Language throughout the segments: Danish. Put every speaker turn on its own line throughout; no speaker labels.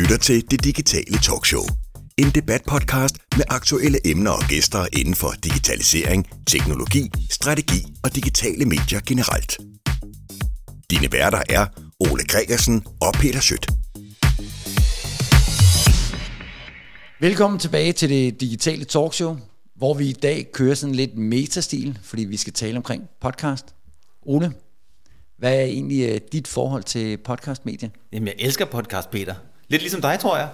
lytter til Det Digitale Talkshow. En debatpodcast med aktuelle emner og gæster inden for digitalisering, teknologi, strategi og digitale medier generelt. Dine værter er Ole Gregersen og Peter Schødt.
Velkommen tilbage til det digitale talkshow, hvor vi i dag kører sådan lidt metastil, fordi vi skal tale omkring podcast. Ole, hvad er egentlig øh, dit forhold til podcastmediet?
Jamen, jeg elsker podcast, Peter. Lidt ligesom dig, tror jeg.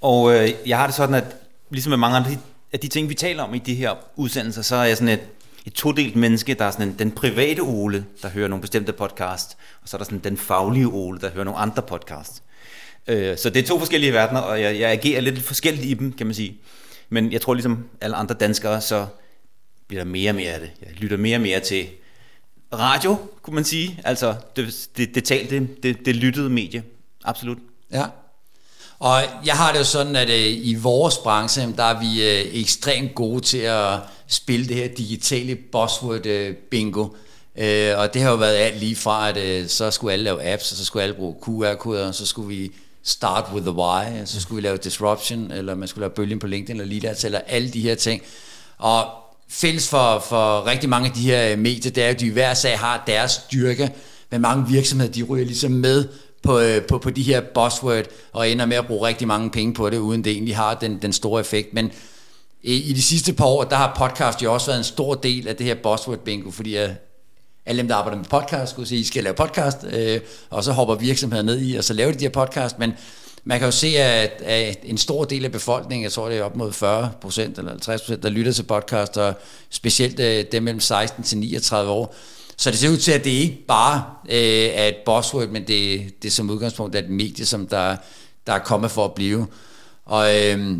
Og øh, jeg har det sådan, at ligesom med mange andre af de ting, vi taler om i de her udsendelser, så er jeg sådan et, et todelt menneske. Der er sådan en, den private Ole, der hører nogle bestemte podcast, og så er der sådan den faglige Ole, der hører nogle andre podcast. Øh, så det er to forskellige verdener, og jeg, jeg agerer lidt forskelligt i dem, kan man sige. Men jeg tror ligesom alle andre danskere, så bliver der mere og mere af det. Jeg lytter mere og mere til radio, kunne man sige. Altså det, det, det talte, det, det lyttede medie. Absolut.
Ja. Og jeg har det jo sådan, at øh, i vores branche, der er vi øh, ekstremt gode til at spille det her digitale buzzword øh, bingo. Øh, og det har jo været alt lige fra, at øh, så skulle alle lave apps, og så skulle alle bruge QR-koder, og så skulle vi start with the why, og så skulle vi lave disruption, eller man skulle lave bølgen på LinkedIn, eller der eller alle de her ting. Og fælles for, for rigtig mange af de her medier, det er, at de hver sag har deres styrke, men mange virksomheder, de ryger ligesom med på, øh, på, på de her buzzword, og ender med at bruge rigtig mange penge på det, uden det egentlig har den, den store effekt. Men i, i de sidste par år, der har podcast jo også været en stor del af det her buzzword bingo, fordi jeg, alle dem, der arbejder med podcast, skulle sige, I skal lave podcast, øh, og så hopper virksomheder ned i, og så laver de de her podcast, men man kan jo se, at, at en stor del af befolkningen, jeg tror det er op mod 40 procent eller 50 procent, der lytter til podcast, og specielt øh, dem mellem 16 til 39 år. Så det ser ud til, at det ikke bare øh, er et buzzword, men det, det er som udgangspunkt er et medie, som der, der er kommet for at blive. Og øh,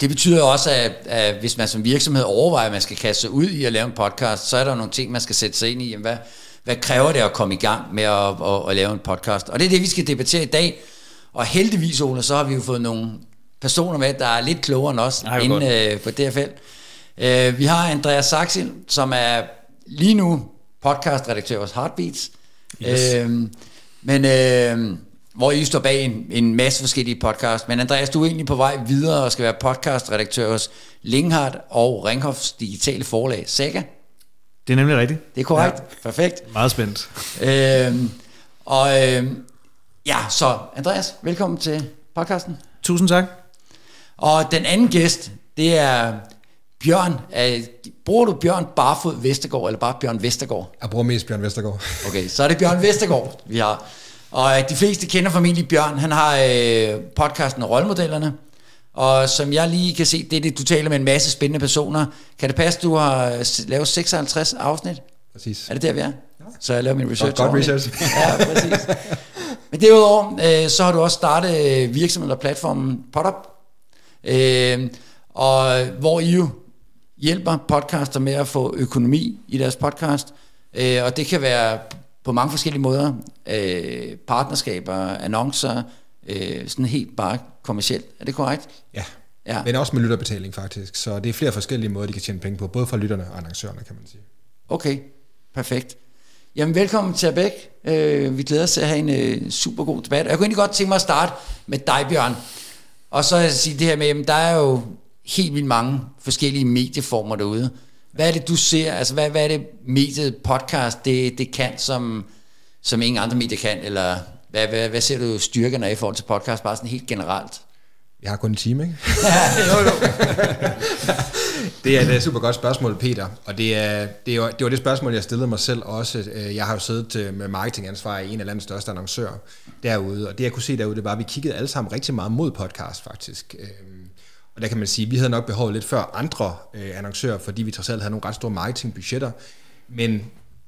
det betyder også, at, at hvis man som virksomhed overvejer, at man skal kaste sig ud i at lave en podcast, så er der nogle ting, man skal sætte sig ind i. Jamen, hvad, hvad kræver det at komme i gang med at, at, at lave en podcast? Og det er det, vi skal debattere i dag. Og heldigvis, Ole, så har vi jo fået nogle personer med, der er lidt klogere end os Ej, inde øh, på det her felt. Øh, vi har Andreas Saxil, som er lige nu podcastredaktør hos Heartbeats. Yes. Øh, men øh, hvor I står bag en, en masse forskellige podcast. Men Andreas, du er egentlig på vej videre og skal være podcastredaktør hos Linghardt og Ringhoffs digitale forlag, Saga.
Det er nemlig rigtigt.
Det er korrekt. Ja. Perfekt.
Meget spændt.
Øh, og øh, Ja, så Andreas, velkommen til podcasten.
Tusind tak.
Og den anden gæst, det er Bjørn. Bruger du Bjørn Barfod Vestergaard, eller bare Bjørn Vestergaard?
Jeg bruger mest Bjørn Vestergaard.
Okay, så er det Bjørn Vestergaard, vi har. Og de fleste kender formentlig Bjørn. Han har øh, podcasten Rollemodellerne. Og som jeg lige kan se, det er det, du taler med en masse spændende personer. Kan det passe, du har lavet 56 afsnit?
Præcis.
Er det der, vi er? Ja. Så jeg laver min research.
Godt, godt research.
Ja, præcis. Men derudover, øh, så har du også startet øh, virksomheden og platformen PodUp, øh, og hvor I jo hjælper podcaster med at få økonomi i deres podcast, øh, og det kan være på mange forskellige måder, øh, partnerskaber, annoncer, øh, sådan helt bare kommercielt. Er det korrekt?
Ja. ja, men også med lytterbetaling faktisk, så det er flere forskellige måder, de kan tjene penge på, både for lytterne og annoncørerne, kan man sige.
Okay, perfekt. Jamen velkommen til Abæk. Øh, vi glæder os til at have en øh, super god debat. Jeg kunne egentlig godt tænke mig at starte med dig, Bjørn. Og så sige det her med, at der er jo helt vildt mange forskellige medieformer derude. Hvad er det, du ser? Altså, hvad, hvad er det mediet podcast, det, det kan, som, som ingen andre medier kan? Eller hvad, hvad, hvad ser du styrkerne af i forhold til podcast, bare sådan helt generelt?
Jeg har kun en time, ikke? ja, jo, jo. det er et super godt spørgsmål, Peter. Og det, er, det, er, det var det spørgsmål, jeg stillede mig selv også. Øh, jeg har jo siddet øh, med marketingansvar i en af landets største annoncører derude. Og det jeg kunne se derude, det var, at vi kiggede alle sammen rigtig meget mod podcast, faktisk. Og der kan man sige, at vi havde nok behovet lidt før andre øh, annoncører, fordi vi trods alt havde nogle ret store marketingbudgetter. Men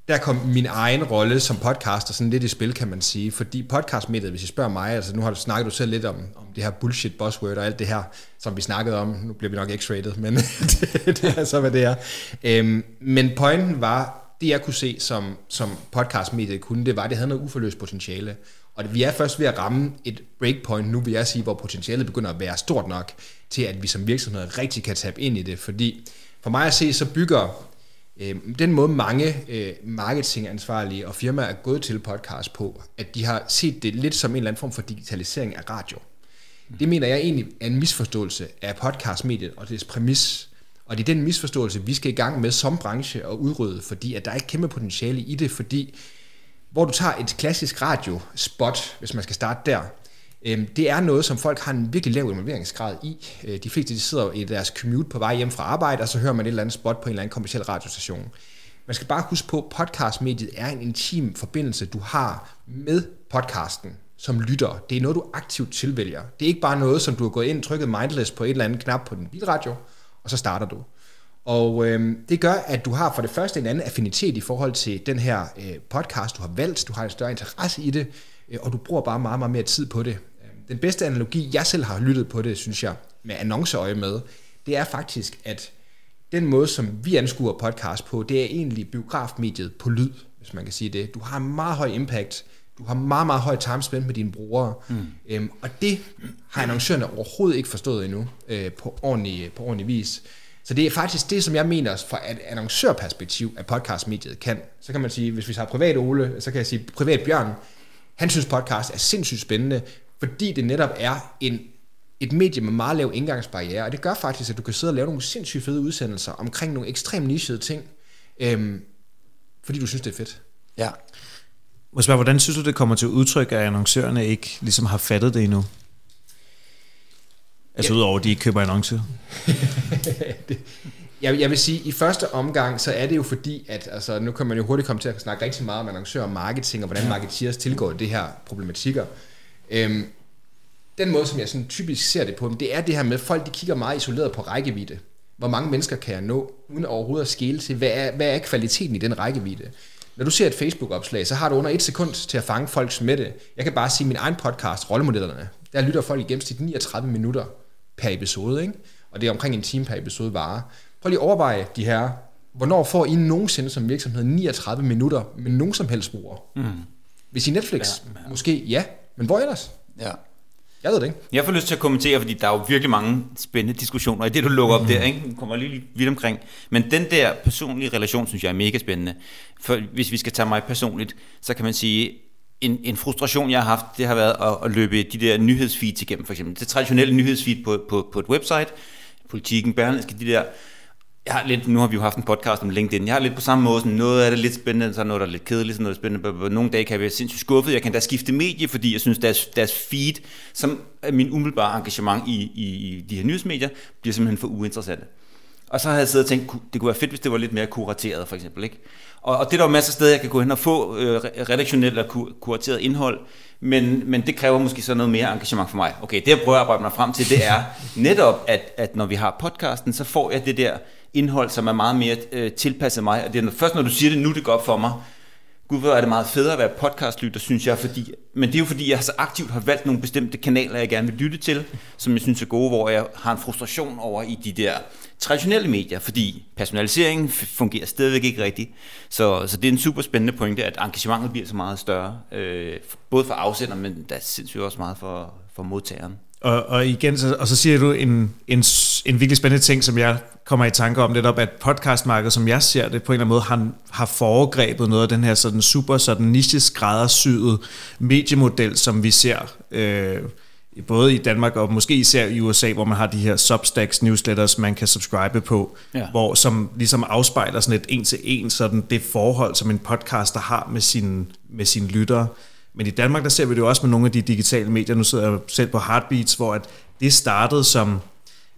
der kom min egen rolle som podcaster sådan lidt i spil, kan man sige. Fordi podcastmediet, hvis I spørger mig, altså nu har du snakket du selv lidt om, om det her bullshit buzzword og alt det her, som vi snakkede om. Nu bliver vi nok x-rated, men det, det er så, hvad det er. Øhm, men pointen var, det jeg kunne se som, som podcastmediet kunne, det var, at det havde noget uforløst potentiale. Og vi er først ved at ramme et breakpoint nu, vil jeg sige, hvor potentialet begynder at være stort nok, til at vi som virksomhed rigtig kan tabe ind i det. Fordi for mig at se, så bygger Øh, den måde mange øh, marketingansvarlige og firmaer er gået til podcast på, at de har set det lidt som en eller anden form for digitalisering af radio. Det mener jeg egentlig er en misforståelse af podcastmediet og dets præmis. Og det er den misforståelse, vi skal i gang med som branche og udrydde, fordi at der er et kæmpe potentiale i det, fordi hvor du tager et klassisk radiospot, hvis man skal starte der, Øhm, det er noget, som folk har en virkelig lav involveringsgrad i. Øh, de fleste de sidder i deres commute på vej hjem fra arbejde, og så hører man et eller andet spot på en eller anden kommersiel radiostation. Man skal bare huske på, at podcastmediet er en intim forbindelse, du har med podcasten som lytter. Det er noget, du aktivt tilvælger. Det er ikke bare noget, som du har gået ind, trykket mindless på et eller andet knap på din bilradio, og så starter du. Og øh, det gør, at du har for det første en anden affinitet i forhold til den her øh, podcast, du har valgt. Du har en større interesse i det, øh, og du bruger bare meget, meget mere tid på det. Den bedste analogi, jeg selv har lyttet på det, synes jeg, med annonceøje med, det er faktisk, at den måde, som vi anskuer podcast på, det er egentlig biografmediet på lyd, hvis man kan sige det. Du har en meget høj impact, du har meget, meget høj timespend med dine brugere, mm. øhm, og det har annoncørerne overhovedet ikke forstået endnu øh, på, ordentlig, på ordentlig vis. Så det er faktisk det, som jeg mener fra et annoncørperspektiv, at podcastmediet kan. Så kan man sige, hvis vi har privat Ole, så kan jeg sige, privat Bjørn, han synes podcast er sindssygt spændende, fordi det netop er en, et medie med meget lav indgangsbarriere, og det gør faktisk, at du kan sidde og lave nogle sindssygt fede udsendelser omkring nogle ekstremt nichede ting, øhm, fordi du synes, det er fedt.
Ja. Spørge, hvordan synes du, det kommer til udtryk, at annoncørerne ikke ligesom har fattet det endnu? Altså ja. udover, at de ikke køber annoncer.
jeg, jeg vil sige, at i første omgang, så er det jo fordi, at altså, nu kan man jo hurtigt komme til at snakke rigtig meget om annoncører og marketing, og hvordan marketeers tilgår det her problematikker. Øhm, den måde, som jeg sådan typisk ser det på, det er det her med, at folk de kigger meget isoleret på rækkevidde. Hvor mange mennesker kan jeg nå, uden overhovedet at skele til, hvad er, hvad er kvaliteten i den rækkevidde? Når du ser et Facebook-opslag, så har du under et sekund til at fange folks med det. Jeg kan bare sige min egen podcast, Rollemodellerne. Der lytter folk i gennemsnit 39 minutter per episode, ikke? og det er omkring en time per episode varer. Prøv lige at overveje de her, hvornår får I nogensinde som virksomhed 39 minutter med nogen som helst bruger? Mm. Hvis I Netflix, ja, ja. måske ja, men hvor ellers?
Ja.
Jeg ved det ikke.
Jeg får lyst til at kommentere, fordi der er jo virkelig mange spændende diskussioner i det, du lukker op mm. der. Ikke? Du kommer lige vidt omkring. Men den der personlige relation, synes jeg er mega spændende. For hvis vi skal tage mig personligt, så kan man sige, en, en frustration, jeg har haft, det har været at, at løbe de der nyhedsfeeds igennem, for eksempel. Det traditionelle nyhedsfeed på, på, på et website, politikken, Berlingske, de der jeg har lidt, nu har vi jo haft en podcast om LinkedIn, jeg har lidt på samme måde, sådan noget er det lidt spændende, så noget er lidt kedeligt, så noget spændende. Nogle dage kan jeg være sindssygt skuffet, jeg kan da skifte medie, fordi jeg synes, deres, deres feed, som er min umiddelbare engagement i, i, i de her nyhedsmedier, bliver simpelthen for uinteressante. Og så har jeg siddet og tænkt, det kunne være fedt, hvis det var lidt mere kurateret, for eksempel. Ikke? Og, og det er der jo masser af steder, jeg kan gå hen og få øh, redaktionelt og kurateret indhold, men, men det kræver måske så noget mere engagement for mig. Okay, det jeg prøver at arbejde mig frem til, det er netop, at, at når vi har podcasten, så får jeg det der indhold, som er meget mere øh, tilpasset mig. Og det er først, når du siger det, nu det går op for mig. Gud, hvor er det meget federe at være podcastlytter, synes jeg. Fordi, men det er jo fordi, jeg så aktivt har valgt nogle bestemte kanaler, jeg gerne vil lytte til, som jeg synes er gode, hvor jeg har en frustration over i de der traditionelle medier, fordi personaliseringen fungerer stadigvæk ikke rigtigt. Så, så det er en super spændende pointe, at engagementet bliver så meget større, øh, både for afsenderen, men der er sindssygt også meget for, for modtageren.
Og, og igen, så, og så siger du en, en, en virkelig spændende ting, som jeg kommer i tanke om, netop at podcastmarkedet, som jeg ser det, på en eller anden måde har, har foregrebet noget af den her sådan super sådan niche-skræddersyede mediemodel, som vi ser øh, både i Danmark og måske især i USA, hvor man har de her Substacks newsletters, man kan subscribe på, ja. hvor som ligesom afspejler sådan et en til en sådan det forhold, som en podcaster har med sin med sine lyttere. Men i Danmark, der ser vi det jo også med nogle af de digitale medier. Nu sidder jeg selv på Heartbeats, hvor at det startede som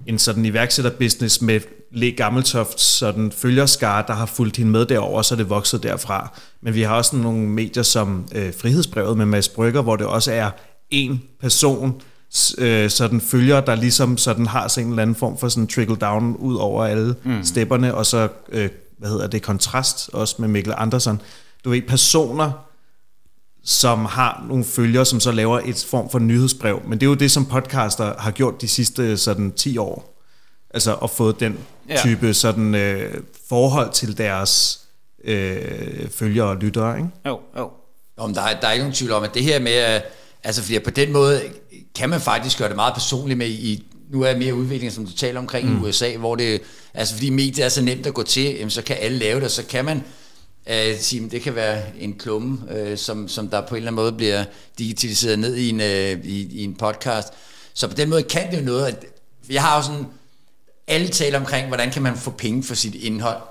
en sådan iværksætterbusiness med Le Gammeltoft sådan følgerskare, der har fulgt hende med derover, så er det vokset derfra. Men vi har også nogle medier som øh, Frihedsbrevet med Mads Brygger, hvor det også er en person, øh, sådan følger, der ligesom sådan har sådan en eller anden form for sådan trickle down ud over alle mm. stepperne, og så, øh, hvad hedder det, kontrast også med Mikkel Andersen. Du ved, personer, som har nogle følgere, som så laver et form for nyhedsbrev. Men det er jo det, som podcaster har gjort de sidste sådan 10 år. Altså at få den type ja. sådan øh, forhold til deres øh, følgere og lyttere, ikke?
Jo, jo. Om der, er, der er ikke nogen tvivl om, at det her med, altså fordi på den måde kan man faktisk gøre det meget personligt med i, nu er mere udvikling, som du taler omkring mm. i USA, hvor det, altså fordi medier er så nemt at gå til, jamen, så kan alle lave det, så kan man øh, sige, det kan være en klumme, øh, som, som der på en eller anden måde bliver digitaliseret ned i en, øh, i, i en podcast. Så på den måde kan det jo noget, at jeg har jo sådan, alle taler omkring, hvordan kan man få penge for sit indhold.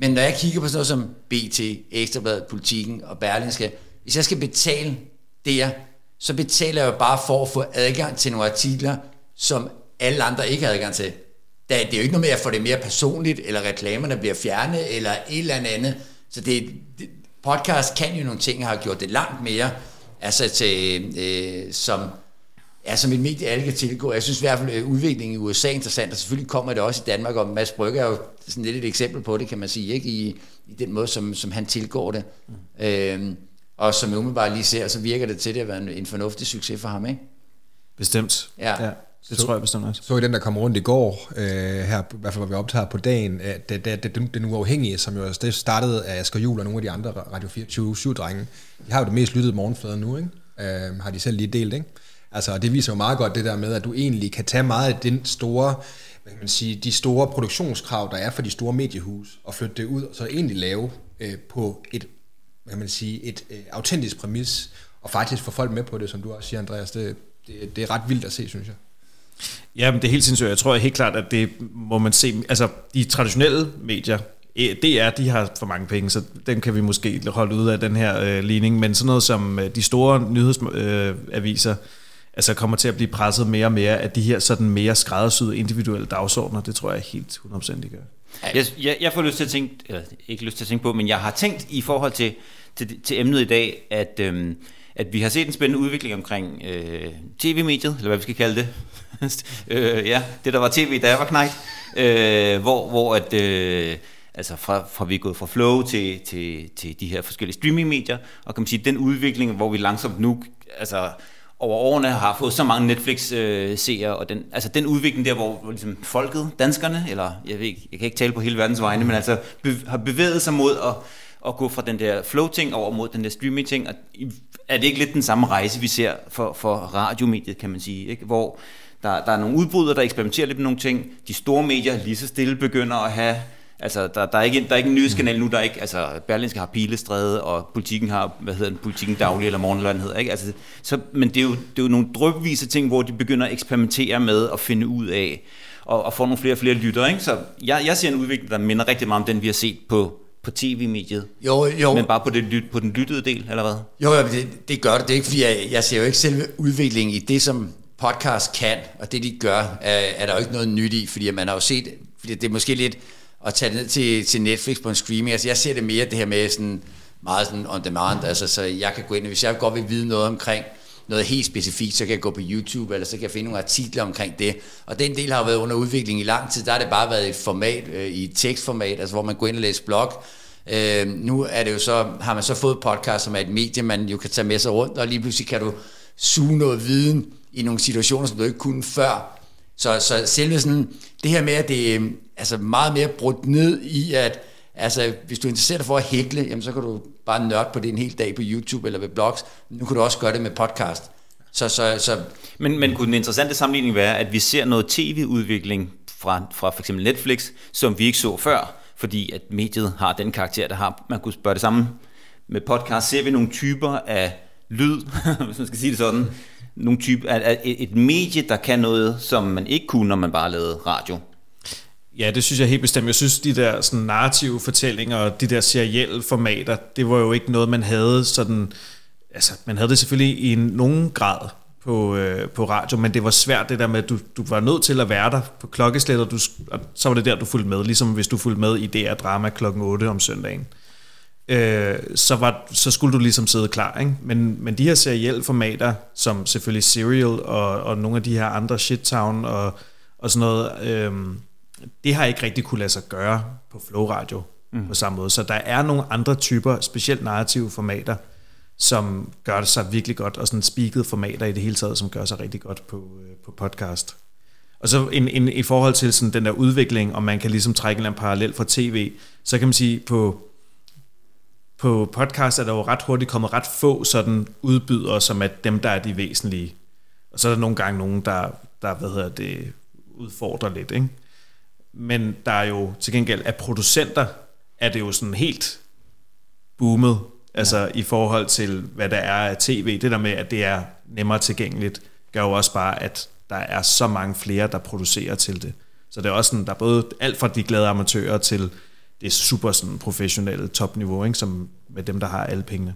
Men når jeg kigger på sådan noget som BT, Ekstrabladet, Politiken og Berlingske, hvis jeg skal betale der, så betaler jeg jo bare for at få adgang til nogle artikler, som alle andre ikke har adgang til. Det er jo ikke noget med at få det mere personligt, eller reklamerne bliver fjernet, eller et eller andet. Så det, det podcast kan jo nogle ting, har gjort det langt mere, altså til, øh, som, ja, som et medie, alle kan tilgå. Jeg synes i hvert fald, at udviklingen i USA er interessant, og selvfølgelig kommer det også i Danmark, og Mads Brygge er jo sådan lidt et eksempel på det, kan man sige, ikke? I, i den måde, som, som han tilgår det. Mm. Øhm, og som jeg umiddelbart lige ser, så virker det til det at være en, en fornuftig succes for ham, ikke?
Bestemt.
Ja. ja.
Det så, tror jeg bestemt også.
Så i den, der kom rundt i går, øh, her, i hvert fald hvor vi optager på dagen, at det, det, det, den, den uafhængige, som jo det startede af Asger Juhl og nogle af de andre Radio 24-7-drenge, de har jo det mest lyttede morgenflade nu, ikke? Øh, har de selv lige delt, ikke? Altså, det viser jo meget godt det der med, at du egentlig kan tage meget af den store, hvad kan man sige, de store produktionskrav, der er for de store mediehus, og flytte det ud, og så egentlig lave øh, på et, hvad kan man sige, et øh, autentisk præmis, og faktisk få folk med på det, som du også siger, Andreas. Det, det, det er ret vildt at se, synes jeg.
Ja, men det er helt sindssygt. Jeg tror helt klart, at det må man se. Altså, de traditionelle medier, eh, DR, det er, de har for mange penge, så den kan vi måske holde ud af den her øh, ligning. Men sådan noget som øh, de store nyhedsaviser, øh, altså kommer til at blive presset mere og mere af de her sådan mere skræddersyede individuelle dagsordner. Det tror jeg helt 100% de gør.
Jeg, jeg, jeg får lyst til at tænke, eller ikke lyst til at tænke på, men jeg har tænkt i forhold til, til, til emnet i dag, at, øhm, at vi har set en spændende udvikling omkring øh, tv-mediet, eller hvad vi skal kalde det øh, ja, det der var tv, da jeg var knægt, øh, hvor, hvor at, øh, altså fra, fra vi er gået fra Flow til, til, til de her forskellige streaming-medier, og kan man sige, den udvikling, hvor vi langsomt nu, altså over årene har fået så mange Netflix-seere, øh, og den, altså den udvikling der, hvor, hvor ligesom folket, danskerne, eller jeg, ved ikke, jeg kan ikke tale på hele verdens vegne, men altså be, har bevæget sig mod at, at gå fra den der flow-ting over mod den der streaming-ting, og er det ikke lidt den samme rejse, vi ser for, for radiomediet, kan man sige, ikke? hvor der, der er nogle udbrydere, der eksperimenterer lidt med nogle ting, de store medier lige så stille begynder at have Altså, der, der, er ikke, der er ikke en nyhedskanal nu, der er ikke, altså, Berlinske har Pilestræde, og politikken har, hvad hedder den, politikken daglig, eller morgen, eller hedder, ikke? Altså, så, men det er, jo, det er jo nogle drøbvise ting, hvor de begynder at eksperimentere med at finde ud af, og, og få nogle flere og flere lytter, ikke? Så jeg, jeg ser en udvikling, der minder rigtig meget om den, vi har set på, på tv-mediet.
Jo, jo.
Men bare på, det, på den lyttede del, eller hvad?
Jo, jo det, det gør det. Det er ikke, fordi jeg, jeg ser jo ikke selve udviklingen i det, som podcast kan, og det de gør, er, er der jo ikke noget nyt i, fordi man har jo set, fordi det er måske lidt at tage det ned til, til Netflix på en streaming. Altså jeg ser det mere, det her med sådan meget sådan on demand, altså så jeg kan gå ind, hvis jeg godt vil vide noget omkring noget helt specifikt, så kan jeg gå på YouTube, eller så kan jeg finde nogle artikler omkring det. Og den del har jo været under udvikling i lang tid. Der har det bare været et format, øh, i et tekstformat, altså hvor man går ind og læser blog. Øh, nu er det jo så, har man så fået podcast, som er et medie, man jo kan tage med sig rundt, og lige pludselig kan du suge noget viden i nogle situationer, som du ikke kunne før. Så, så selve sådan, det her med, at det er altså meget mere brudt ned i, at altså, hvis du er interesseret for at hækle, jamen, så kan du bare nørde på det en hel dag på YouTube eller ved blogs. Nu kan du også gøre det med podcast. Så, så, så
men, men kunne den interessante sammenligning være, at vi ser noget tv-udvikling fra, fra for eksempel Netflix, som vi ikke så før, fordi at mediet har den karakter, der har. Man kunne spørge det samme med podcast. Ser vi nogle typer af lyd, hvis man skal sige det sådan, nogle typer et medie, der kan noget, som man ikke kunne, når man bare lavede radio.
Ja, det synes jeg helt bestemt. Jeg synes, de der sådan, narrative fortællinger og de der serielle formater, det var jo ikke noget, man havde sådan... Altså, man havde det selvfølgelig i nogen grad på, øh, på radio, men det var svært det der med, at du, du var nødt til at være der på klokkeslæt, og, du, og så var det der, du fulgte med, ligesom hvis du fulgte med i DR Drama klokken 8 om søndagen. Øh, så, var, så skulle du ligesom sidde klar, ikke? Men, men de her serielle formater, som selvfølgelig Serial og, og nogle af de her andre Shittown og, og sådan noget, øh, det har ikke rigtig kunne lade sig gøre på Flow Radio mm. på samme måde. Så der er nogle andre typer, specielt narrative formater, som gør det sig virkelig godt, og sådan speaket formater i det hele taget, som gør sig rigtig godt på, øh, på podcast. Og så en, en, i forhold til sådan den der udvikling, om man kan ligesom trække en parallel fra tv, så kan man sige, på, på podcast er der jo ret hurtigt kommet ret få sådan udbydere, som er dem, der er de væsentlige. Og så er der nogle gange nogen, der, der hvad hedder det, udfordrer lidt, ikke? men der er jo til gengæld af producenter, er det jo sådan helt boomet, altså ja. i forhold til, hvad der er af tv. Det der med, at det er nemmere tilgængeligt, gør jo også bare, at der er så mange flere, der producerer til det. Så det er også sådan, der er både alt fra de glade amatører til det super sådan professionelle topniveau, ikke? som med dem, der har alle pengene.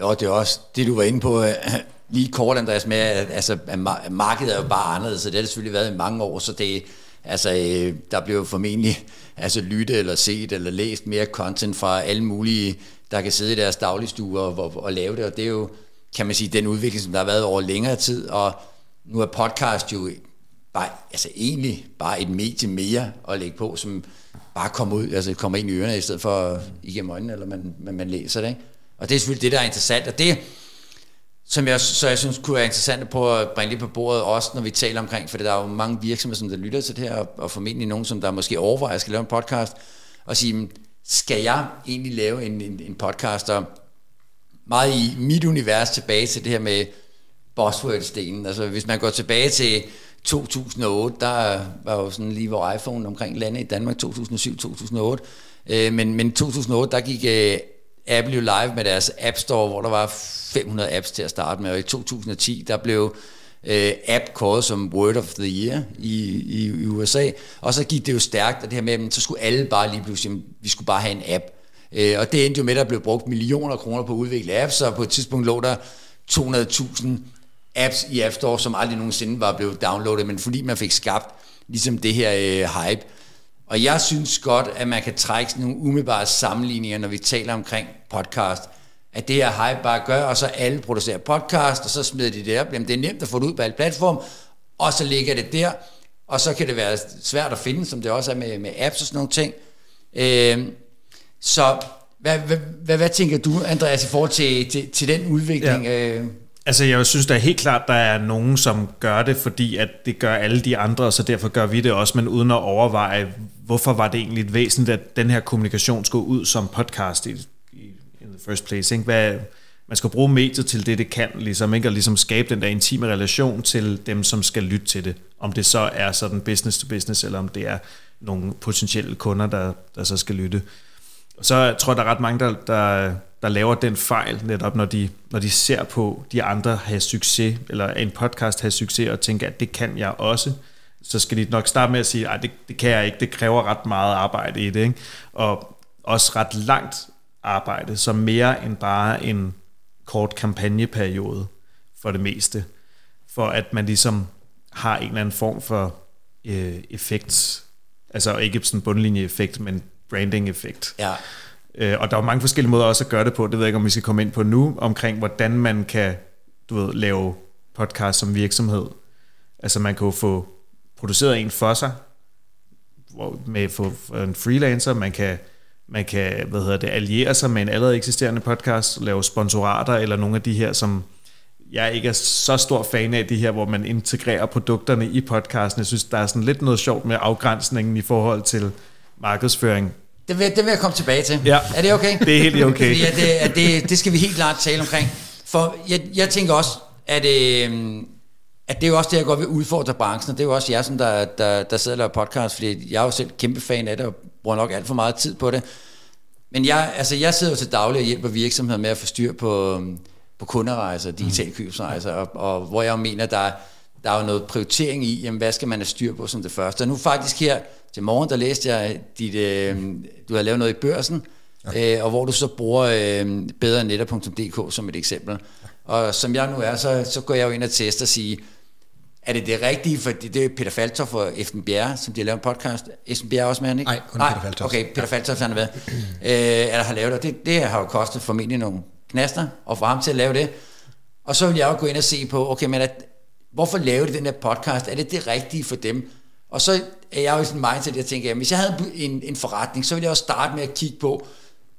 Jo, det er også det, du var inde på øh, lige kort, Andreas, med, at, altså, at markedet er jo bare anderledes, så det har det selvfølgelig været i mange år, så det, altså, øh, der blev formentlig altså, lyttet eller set eller læst mere content fra alle mulige, der kan sidde i deres dagligstuer og, og, og lave det, og det er jo, kan man sige, den udvikling, som der har været over længere tid, og nu er podcast jo bare, altså egentlig bare et medie mere at lægge på, som bare kommer ud, altså kommer ind i ørerne, i stedet for igennem øjnene, eller man, man, man læser det. Ikke? Og det er selvfølgelig det, der er interessant, og det, som jeg, så jeg synes kunne være interessant på at bringe lidt på bordet, også når vi taler omkring, for der er jo mange virksomheder, som der lytter til det her, og, og formentlig nogen, som der måske overvejer, at jeg skal lave en podcast, og sige, skal jeg egentlig lave en, en, en podcast, og meget i mit univers tilbage til det her med buzzword-stenen. Altså hvis man går tilbage til 2008, der var jo sådan lige hvor iPhone omkring landet i Danmark, 2007-2008. Øh, men, men 2008, der gik øh, Apple jo live med deres App Store, hvor der var 500 apps til at starte med, og i 2010, der blev øh, app kåret som Word of the Year i, i, i USA, og så gik det jo stærkt, og det her med, så skulle alle bare lige pludselig, vi skulle bare have en app. Øh, og det endte jo med, at der blev brugt millioner af kroner på at udvikle apps, og på et tidspunkt lå der 200.000 apps i App Store, som aldrig nogensinde var blevet downloadet, men fordi man fik skabt ligesom det her øh, hype. Og jeg synes godt, at man kan trække sådan nogle umiddelbare sammenligninger, når vi taler omkring podcast, at det her hype bare gør, og så alle producerer podcast, og så smider de det op. Jamen, det er nemt at få det ud på alle platform, og så ligger det der, og så kan det være svært at finde, som det også er med, med apps og sådan nogle ting. Øh, så hvad, hvad, hvad, hvad tænker du, Andreas, i forhold til, til, til den udvikling? Ja. Øh?
Altså jeg synes da helt klart, der er nogen, som gør det, fordi at det gør alle de andre, så derfor gør vi det også, men uden at overveje, hvorfor var det egentlig væsentligt, at den her kommunikation skulle ud som podcast i, i in the first place. Ikke? Hvad, man skal bruge mediet til det, det kan, ligesom, ikke? og ligesom skabe den der intime relation til dem, som skal lytte til det. Om det så er sådan business to business, eller om det er nogle potentielle kunder, der, der så skal lytte. Og så tror jeg, der er ret mange, der, der, der laver den fejl, netop når de, når de ser på de andre have succes, eller en podcast have succes, og tænker, at det kan jeg også, så skal de nok starte med at sige, at det, det kan jeg ikke, det kræver ret meget arbejde i det, ikke? og også ret langt arbejde, så mere end bare en kort kampagneperiode for det meste, for at man ligesom har en eller anden form for øh, effekt, altså ikke sådan bundlinjeeffekt, men branding-effekt.
Ja.
Øh, og der er mange forskellige måder også at gøre det på. Det ved jeg ikke, om vi skal komme ind på nu, omkring hvordan man kan du ved, lave podcast som virksomhed. Altså man kan jo få produceret en for sig, med for en freelancer, man kan, man kan hvad hedder det, alliere sig med en allerede eksisterende podcast, lave sponsorater, eller nogle af de her, som jeg ikke er så stor fan af, de her, hvor man integrerer produkterne i podcasten. Jeg synes, der er sådan lidt noget sjovt med afgrænsningen i forhold til markedsføring.
Det vil, det vil jeg komme tilbage til.
Ja.
Er det okay?
Det er helt okay.
Fordi at det, at det, det skal vi helt klart tale omkring. For jeg, jeg tænker også, at, øh, at det er jo også det, jeg godt vil udfordre branchen, og det er jo også jer, som der, der, der sidder og laver podcast, fordi jeg er jo selv kæmpe fan af det, og bruger nok alt for meget tid på det. Men jeg, altså jeg sidder jo til daglig og hjælper virksomheder med at få styr på, på kunderejser, digitale købsrejser, og, og hvor jeg mener, der, der er jo noget prioritering i, jamen, hvad skal man have styr på som det første. Og nu faktisk her til morgen, der læste jeg, dit, øh, du har lavet noget i børsen, okay. øh, og hvor du så bruger øh, bedrenetter.dk som et eksempel. Og som jeg nu er, så, så går jeg jo ind og tester og siger, er det det rigtige, for det er Peter Faltoff og Esben Bjerre, som de har lavet en podcast. Esben Bjerre også med, han ikke?
Nej, kun Nej, Peter Faltoff.
Okay, Peter ja. Faltoff han har været. øh, eller har lavet det. det. Det har jo kostet formentlig nogle knaster, og få ham til at lave det. Og så vil jeg jo gå ind og se på, okay, men at, hvorfor laver de den her podcast? Er det det rigtige for dem? Og så er jeg jo i sådan en mindset, jeg tænker, jamen, hvis jeg havde en, en forretning, så ville jeg også starte med at kigge på,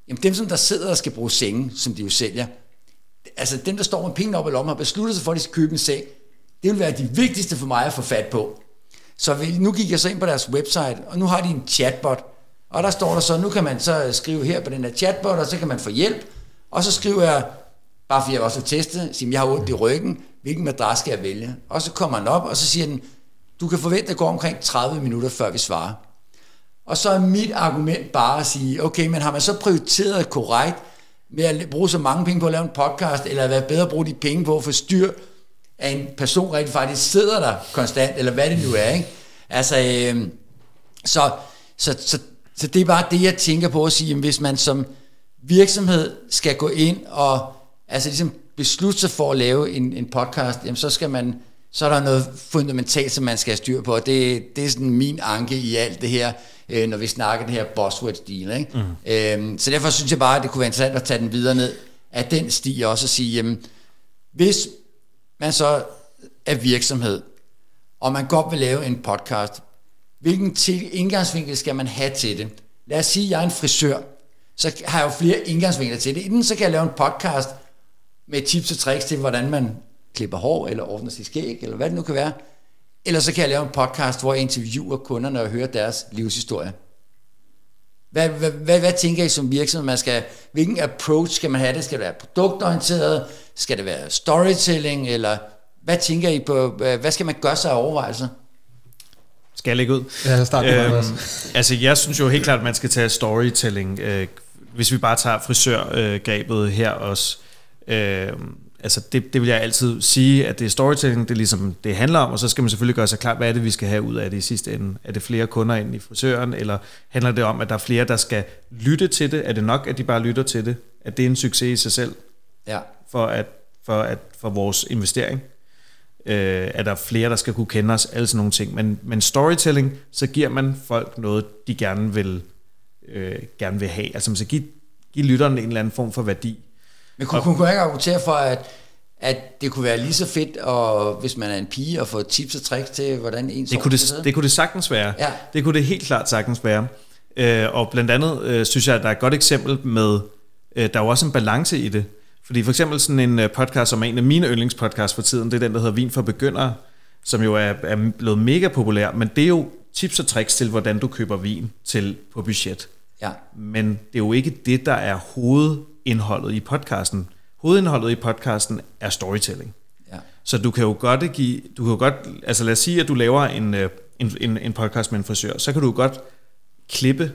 jamen dem, som der sidder og skal bruge senge, som de jo sælger, altså dem, der står med penge op i lommen, og beslutter sig for, at de skal købe en seng, det vil være de vigtigste for mig at få fat på. Så nu gik jeg så ind på deres website, og nu har de en chatbot, og der står der så, nu kan man så skrive her på den her chatbot, og så kan man få hjælp, og så skriver jeg, bare fordi jeg også har teste, siger, jeg har ondt i ryggen, hvilken madras skal jeg vælge? Og så kommer han op, og så siger den, du kan forvente, at det går omkring 30 minutter, før vi svarer. Og så er mit argument bare at sige, okay, men har man så prioriteret korrekt med at bruge så mange penge på at lave en podcast, eller hvad bedre at bruge de penge på at få styr at en person rigtig faktisk sidder der konstant, eller hvad det nu er, ikke? Altså, øh, så, så, så, så det er bare det, jeg tænker på at sige, jamen, hvis man som virksomhed skal gå ind og altså ligesom beslutte sig for at lave en, en podcast, jamen så skal man, så er der noget fundamentalt, som man skal have styr på, og det, det er sådan min anke i alt det her, øh, når vi snakker det her buzzword-stil. Ikke? Mm. Øhm, så derfor synes jeg bare, at det kunne være interessant at tage den videre ned af den sti også og sige, jamen, hvis man så er virksomhed, og man godt vil lave en podcast, hvilken til indgangsvinkel skal man have til det? Lad os sige, at jeg er en frisør, så har jeg jo flere indgangsvinkler til det. Inden så kan jeg lave en podcast med tips og tricks til, hvordan man klipper hår, eller ordner sit skæg, eller hvad det nu kan være. Eller så kan jeg lave en podcast, hvor jeg interviewer kunderne og hører deres livshistorie. Hvad, hvad, hvad, hvad tænker I som virksomhed, man skal, hvilken approach skal man have det? Skal det være produktorienteret? Skal det være storytelling? Eller hvad tænker I på, hvad skal man gøre sig af overvejelser?
Skal jeg lægge ud?
Ja, start med øhm,
Altså, jeg synes jo helt klart, at man skal tage storytelling. Øh, hvis vi bare tager frisørgrebet øh, her også. Øh, altså det, det vil jeg altid sige, at det er storytelling, det er ligesom det handler om, og så skal man selvfølgelig gøre sig klart, hvad er det, vi skal have ud af det i sidste ende. Er det flere kunder ind i frisøren, eller handler det om, at der er flere, der skal lytte til det? Er det nok, at de bare lytter til det? At det er en succes i sig selv?
Ja.
For, at, for, at, for vores investering? Øh, er der flere, der skal kunne kende os? Alle sådan nogle ting. Men, men storytelling, så giver man folk noget, de gerne vil, øh, gerne vil have. Altså man skal give, give lytterne en eller anden form for værdi.
Men kunne, kunne, kunne ikke argumentere for, at, at det kunne være lige så fedt, og, hvis man er en pige, at få tips og tricks til, hvordan en
det kunne det, det kunne det sagtens være.
Ja.
Det kunne det helt klart sagtens være. Øh, og blandt andet øh, synes jeg, at der er et godt eksempel med, øh, der er jo også en balance i det. Fordi for eksempel sådan en øh, podcast, som er en af mine yndlingspodcasts for tiden, det er den, der hedder Vin for Begyndere, som jo er, er blevet mega populær, men det er jo tips og tricks til, hvordan du køber vin til på budget.
Ja.
Men det er jo ikke det, der er hovedindholdet i podcasten. Hovedindholdet i podcasten er storytelling.
Ja.
Så du kan jo godt give, du kan jo godt, altså lad os sige, at du laver en, øh, en, en, en podcast med en frisør, så kan du godt klippe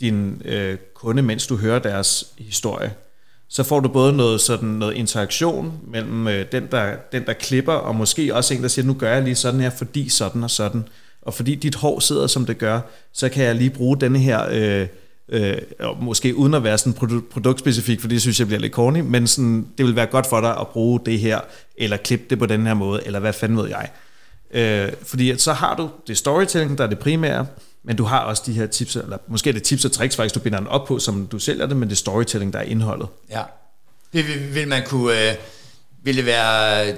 din øh, kunde, mens du hører deres historie. Så får du både noget, sådan noget interaktion mellem øh, den, der, den, der klipper, og måske også en, der siger, nu gør jeg lige sådan her, fordi sådan og sådan. Og fordi dit hår sidder, som det gør, så kan jeg lige bruge denne her... Øh, øh, og måske uden at være sådan produktspecifik, for det synes jeg bliver lidt corny, men sådan, det vil være godt for dig at bruge det her, eller klippe det på den her måde, eller hvad fanden ved jeg. Øh, fordi så har du det storytelling, der er det primære, men du har også de her tips, eller måske er det tips og tricks faktisk, du binder den op på, som du sælger det, men det er storytelling, der er indholdet.
Ja. Det vil, vil man kunne, øh, vil det være,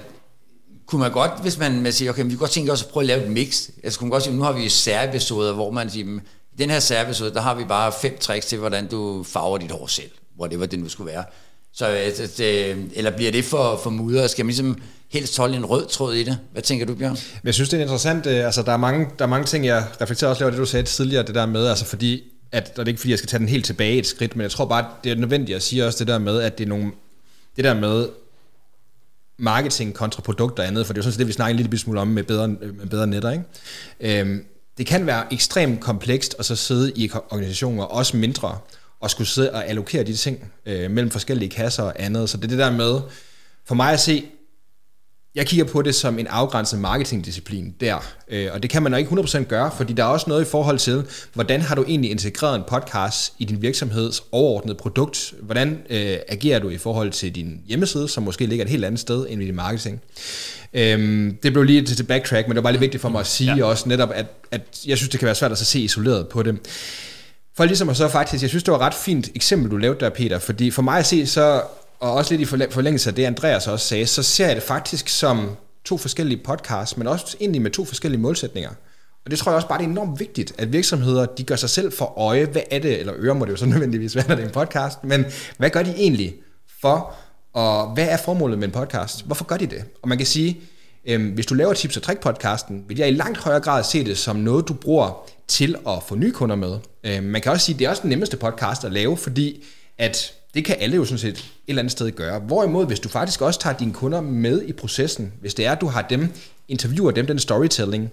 kunne man godt, hvis man, man siger, okay, vi kan godt tænke os at prøve at lave et mix. Altså kunne man godt sige, nu har vi særepisoder, hvor man siger, i den her service, der har vi bare fem tricks til, hvordan du farver dit hår selv, hvor det var det nu skulle være. Så, øh, altså, det, øh, eller bliver det for, for mudder? Skal man ligesom helst holde en rød tråd i det? Hvad tænker du, Bjørn?
Jeg synes, det er interessant. Øh, altså, der, er mange, der er mange ting, jeg reflekterer også over det, du sagde tidligere, det der med, altså fordi, at, og det er ikke fordi, jeg skal tage den helt tilbage et skridt, men jeg tror bare, det er nødvendigt at sige også det der med, at det er nogle, det der med marketing kontra produkter og andet, for det er jo sådan set det, vi snakker en lille smule om med bedre, med bedre netter, ikke? Øhm, det kan være ekstremt komplekst at så sidde i organisationer, også mindre, og skulle sidde og allokere de ting øh, mellem forskellige kasser og andet. Så det er det der med, for mig at se, jeg kigger på det som en afgrænset marketingdisciplin der, øh, og det kan man jo ikke 100% gøre, fordi der er også noget i forhold til, hvordan har du egentlig integreret en podcast i din virksomheds overordnede produkt? Hvordan øh, agerer du i forhold til din hjemmeside, som måske ligger et helt andet sted end i din marketing? Øhm, det blev lige til, backtrack, men det var bare lidt vigtigt for mig at sige ja. også netop, at, at jeg synes, det kan være svært at se isoleret på det. For ligesom at så faktisk, jeg synes, det var et ret fint eksempel, du lavede der, Peter, fordi for mig at se, så, og også lidt i forlængelse af det, Andreas også sagde, så ser jeg det faktisk som to forskellige podcasts, men også egentlig med to forskellige målsætninger. Og det tror jeg også bare, det er enormt vigtigt, at virksomheder, de gør sig selv for øje, hvad er det, eller øre må det jo så nødvendigvis være, når det er en podcast, men hvad gør de egentlig for, og hvad er formålet med en podcast? Hvorfor gør de det? Og man kan sige, øhm, hvis du laver Tips og Trick podcasten, vil jeg i langt højere grad se det som noget, du bruger til at få nye kunder med. Øhm, man kan også sige, at det er også den nemmeste podcast at lave, fordi at det kan alle jo sådan set et eller andet sted gøre. Hvorimod, hvis du faktisk også tager dine kunder med i processen, hvis det er, at du har dem, interviewer dem, den storytelling,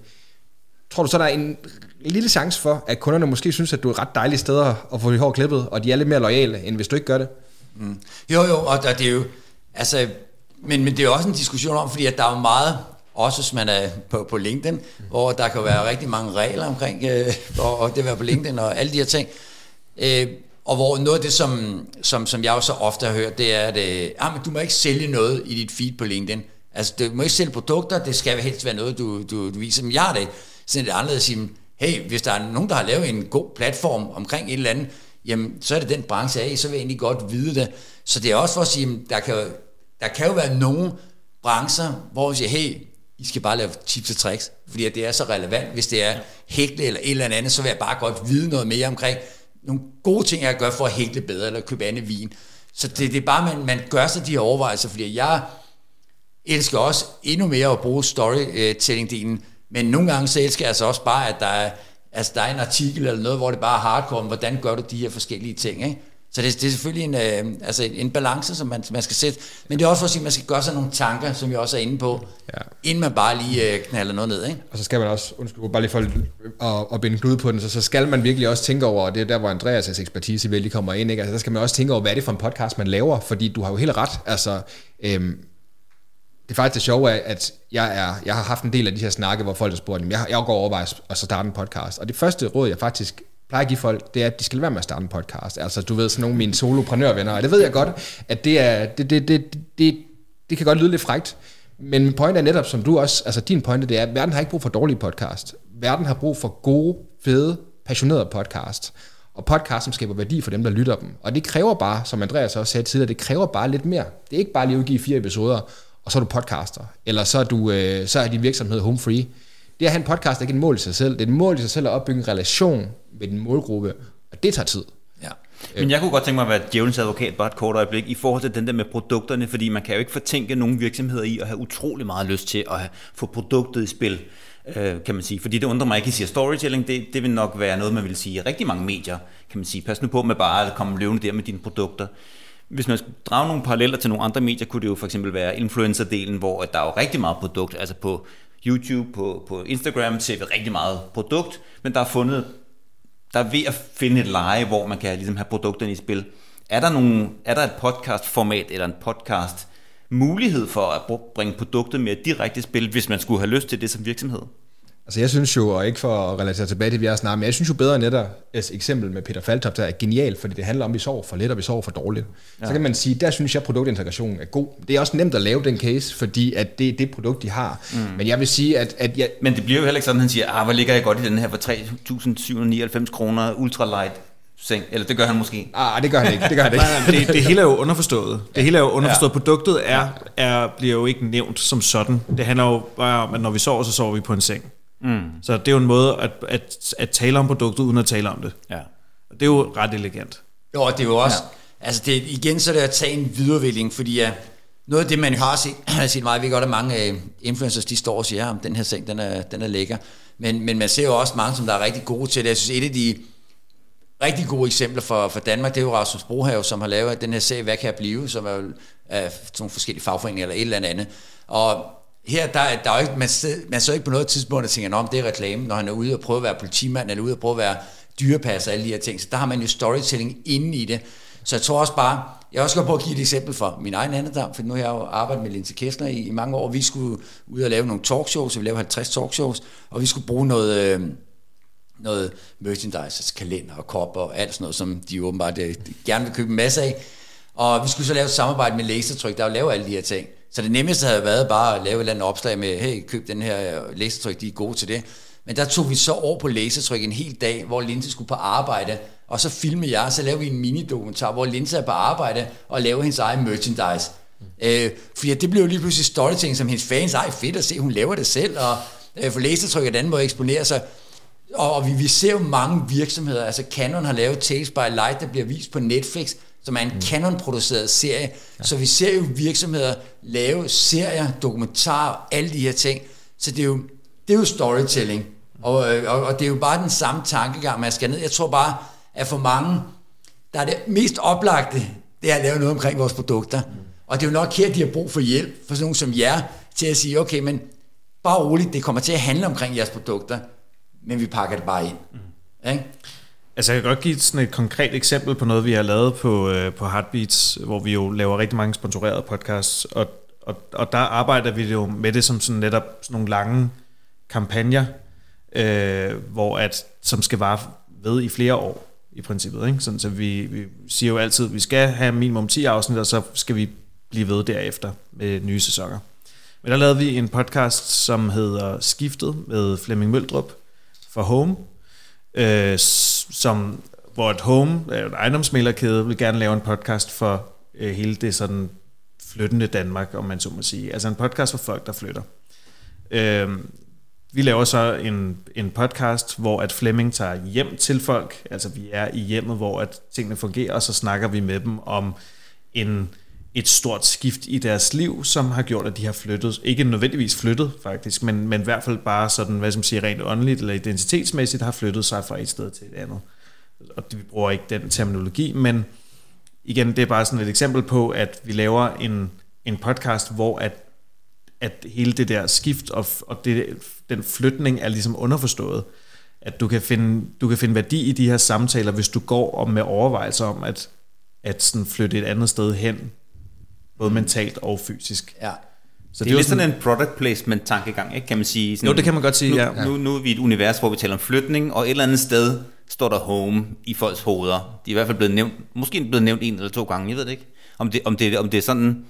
tror du så, der er en lille chance for, at kunderne måske synes, at du er et ret dejligt sted at få dit hår klippet, og de er lidt mere lojale, end hvis du ikke gør det?
Mm. Jo, jo, og det er jo, altså, men, men det er også en diskussion om, fordi at der er jo meget, også hvis man er på, på LinkedIn, hvor der kan være rigtig mange regler omkring, øh, og, og det at være på LinkedIn og alle de her ting. Øh, og hvor noget af det, som, som, som jeg jo så ofte har hørt, det er, at øh, ah, men du må ikke sælge noget i dit feed på LinkedIn. Altså, du må ikke sælge produkter, det skal helst være noget, du, du, du viser. Men jeg har det sådan det anderledes at sige, hey, hvis der er nogen, der har lavet en god platform omkring et eller andet, jamen, så er det den branche af, så vil jeg egentlig godt vide det. Så det er også for at sige, der kan, der kan jo være nogle brancher, hvor vi siger, hey, I skal bare lave tips og tricks, fordi det er så relevant. Hvis det er hækle eller et eller andet, så vil jeg bare godt vide noget mere omkring nogle gode ting, jeg gør for at hækle bedre, eller købe andet vin. Så det, det er bare, man, man gør sig de her overvejelser, fordi jeg elsker også endnu mere at bruge storytelling-delen, men nogle gange så elsker jeg altså også bare, at der er, altså der er en artikel eller noget, hvor det bare er hardcore, hvordan gør du de her forskellige ting, ikke? Så det, det er selvfølgelig en, øh, altså en balance, som man, man skal sætte. Men det er også for at sige, at man skal gøre sig nogle tanker, som jeg også er inde på, ja. inden man bare lige øh, knalder noget ned. Ikke?
Og så skal man også, undskyld, bare lige for at, at binde klud på den, så, så skal man virkelig også tænke over, og det er der, hvor Andreas' ekspertise virkelig kommer ind, ikke? Altså, der skal man også tænke over, hvad er det for en podcast, man laver, fordi du har jo helt ret. Altså, øhm, det er faktisk det sjove at jeg, er, jeg har haft en del af de her snakke, hvor folk har spurgt, jeg, jeg går over at starte en podcast. Og det første råd, jeg faktisk plejer at give folk, det er, at de skal være med at starte en podcast. Altså, du ved, sådan nogle af mine soloprenørvenner, og det ved jeg godt, at det, er, det, det, det, det, det kan godt lyde lidt frægt, men min point er netop, som du også, altså din pointe, det er, at verden har ikke brug for dårlige podcast. Verden har brug for gode, fede, passionerede podcast. Og podcast, som skaber værdi for dem, der lytter dem. Og det kræver bare, som Andreas også sagde tidligere, det kræver bare lidt mere. Det er ikke bare lige at udgive fire episoder, og så er du podcaster, eller så er, du, øh, så er din virksomhed home free. Det at have en podcast er ikke en mål i sig selv. Det er et mål i sig selv at opbygge en relation med din målgruppe, og det tager tid.
Ja. Men jeg kunne godt tænke mig at være djævelens advokat bare et kort øjeblik i forhold til den der med produkterne, fordi man kan jo ikke fortænke nogen virksomheder i at have utrolig meget lyst til at få produktet i spil, øh, kan man sige. Fordi det undrer mig ikke, at I siger storytelling, det, det vil nok være noget, man vil sige i rigtig mange medier, kan man sige. Pas nu på med bare at komme løvende der med dine produkter. Hvis man skulle drage nogle paralleller til nogle andre medier, kunne det jo for eksempel være influencer-delen, hvor der er jo rigtig meget produkt, altså på YouTube, på, på Instagram ser vi rigtig meget produkt, men der er fundet, der er ved at finde et leje, hvor man kan ligesom have produkterne i spil. Er der, nogle, er der et podcast-format eller en podcast mulighed for at bringe produktet mere direkte i spil, hvis man skulle have lyst til det som virksomhed?
Altså jeg synes jo, og ikke for at relatere tilbage til, vi har snart, men jeg synes jo bedre netop, et eksempel med Peter Faltop, der er genialt, fordi det handler om, at vi sover for lidt, og vi sover for dårligt. Ja. Så kan man sige, der synes jeg, at produktintegration er god. Det er også nemt at lave den case, fordi at det er det produkt, de har. Mm. Men jeg vil sige, at... at jeg,
men det bliver jo heller ikke sådan, at han siger, ah, hvor ligger jeg godt i den her for 3.799 kroner ultralight seng, eller det gør han måske.
Ah, det gør han ikke. Det, gør han ikke.
nej, nej, det, det hele er jo underforstået. Det hele er jo underforstået. Ja. Produktet er, er, bliver jo ikke nævnt som sådan. Det handler jo bare om, at når vi sover, så sover vi på en seng. Mm. Så det er jo en måde at, at, at tale om produktet, uden at tale om det. Ja. Og det er jo ret elegant.
Jo, og det er jo også, ja. altså det, igen så er det at tage en videreudvikling, fordi ja, noget af det, man har set, har set meget, vi godt, at mange uh, influencers, de står og siger, om den her seng, den er, den er lækker. Men, men man ser jo også mange, som der er rigtig gode til det. Jeg synes, et af de rigtig gode eksempler for, for Danmark, det er jo Rasmus Brohave, som har lavet den her serie, Hvad kan jeg blive, som er af nogle forskellige fagforeninger eller et eller andet. Og her, der, der er ikke, man, man så ikke på noget tidspunkt og tænker, om det er reklame, når han er ude og prøve at være politimand, eller ude og prøve at være dyrepasser, alle de her ting. Så der har man jo storytelling inde i det. Så jeg tror også bare, jeg også godt på at give et eksempel for min egen andedam, for nu har jeg jo arbejdet med Linse Kessler i, i mange år. Vi skulle ud og lave nogle talkshows, vi lavede 50 talkshows, og vi skulle bruge noget, øh, noget merchandise, kalender og kopper og alt sådan noget, som de åbenbart øh, gerne vil købe en masse af. Og vi skulle så lave et samarbejde med Lasertryk, der jo laver alle de her ting. Så det nemmeste havde været bare at lave et eller andet opslag med, hey, køb den her øh, lasertryk, de er gode til det. Men der tog vi så over på lasertryk en hel dag, hvor Linse skulle på arbejde, og så filmede jeg, så lavede vi en mini-dokumentar, hvor Linse er på arbejde og laver hendes egen merchandise. Mm. Øh, fordi det blev jo lige pludselig storytelling, som hendes fans, ej fedt at se, hun laver det selv, og øh, for læsetryk er den måde at eksponere sig. Og, og vi, vi ser jo mange virksomheder, altså Canon har lavet Tales by Light, der bliver vist på Netflix, som er en mm. Canon-produceret serie. Ja. Så vi ser jo virksomheder lave serier, dokumentarer, alle de her ting. Så det er jo, det er jo storytelling. Og, øh, og, og det er jo bare den samme tankegang, man skal ned. Jeg tror bare, at for mange, der er det mest oplagte, det er at lave noget omkring vores produkter. Mm. Og det er jo nok her, de har brug for hjælp, for sådan nogen som jer, til at sige, okay, men bare roligt, det kommer til at handle omkring jeres produkter, men vi pakker det bare ind. Mm. Ikke?
Altså jeg kan godt give sådan et konkret eksempel på noget, vi har lavet på, øh, på Heartbeats, hvor vi jo laver rigtig mange sponsorerede podcasts, og, og, og der arbejder vi jo med det som sådan netop sådan nogle lange kampagner, øh, hvor at, som skal vare ved i flere år i princippet. Ikke? Sådan, så vi, vi siger jo altid, at vi skal have minimum 10 afsnit, og så skal vi blive ved derefter med nye sæsoner. Men der lavede vi en podcast, som hedder Skiftet med Flemming Møldrup for Home, øh, som, hvor et Home, øh, en ejendomsmælerkæde, vil gerne lave en podcast for øh, hele det sådan flyttende Danmark, om man så må sige. Altså en podcast for folk, der flytter. Øh, vi laver så en, en podcast, hvor at Flemming tager hjem til folk, altså vi er i hjemmet, hvor at tingene fungerer, og så snakker vi med dem om en, et stort skift i deres liv, som har gjort, at de har flyttet. Ikke nødvendigvis flyttet, faktisk, men, men i hvert fald bare sådan, hvad som siger, rent åndeligt eller identitetsmæssigt, har flyttet sig fra et sted til et andet. Og vi bruger ikke den terminologi, men igen, det er bare sådan et eksempel på, at vi laver en, en podcast, hvor at at hele det der skift og, og det, den flytning er ligesom underforstået. At du kan, finde, du kan finde værdi i de her samtaler, hvis du går og med overvejelser om at, at sådan flytte et andet sted hen, både mentalt og fysisk.
Ja. Så det, det er lidt sådan en product placement tankegang, ikke? kan man sige. Sådan,
jo, det kan man godt sige,
nu,
ja.
Nu, nu er vi i et univers, hvor vi taler om flytning, og et eller andet sted står der home i folks hoveder. De er i hvert fald blevet nævnt, måske blevet nævnt en eller to gange, jeg ved det ikke. Om det, om det, om det er sådan,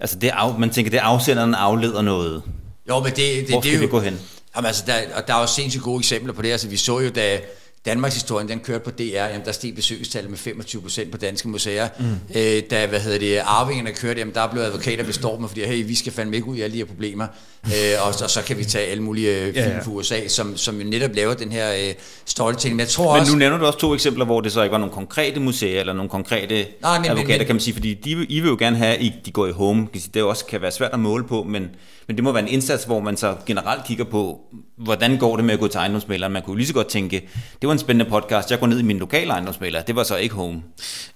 Altså, det af, man tænker, det afsenderen afleder noget.
Jo, men det, det,
Hvor skal
det,
det vi gå hen?
Jamen, altså, der, og der er jo sindssygt gode eksempler på det. Altså, vi så jo, da Danmarks historien, den kørte på DR, jamen, der steg besøgstallet med 25 procent på danske museer. Mm. Øh, da, hvad hedder det, arvingerne kørte, jamen, der blev advokater bestormet, fordi hey, vi skal fandme ikke ud i alle de her problemer. øh, og, og, så kan vi tage alle mulige øh, film ja, ja. fra USA, som, som jo netop laver den her øh, storytelling. Men, jeg tror
men
også,
nu nævner du også to eksempler, hvor det så ikke var nogle konkrete museer, eller nogle konkrete Nej, men, advokater, men, kan man sige, fordi de, I vil jo gerne have, at de går i home. Det også kan være svært at måle på, men, men det må være en indsats, hvor man så generelt kigger på, hvordan går det med at gå til ejendomsmæleren. Man kunne lige så godt tænke, det var en spændende podcast, jeg går ned i min lokale ejendomsmælder, det var så ikke home.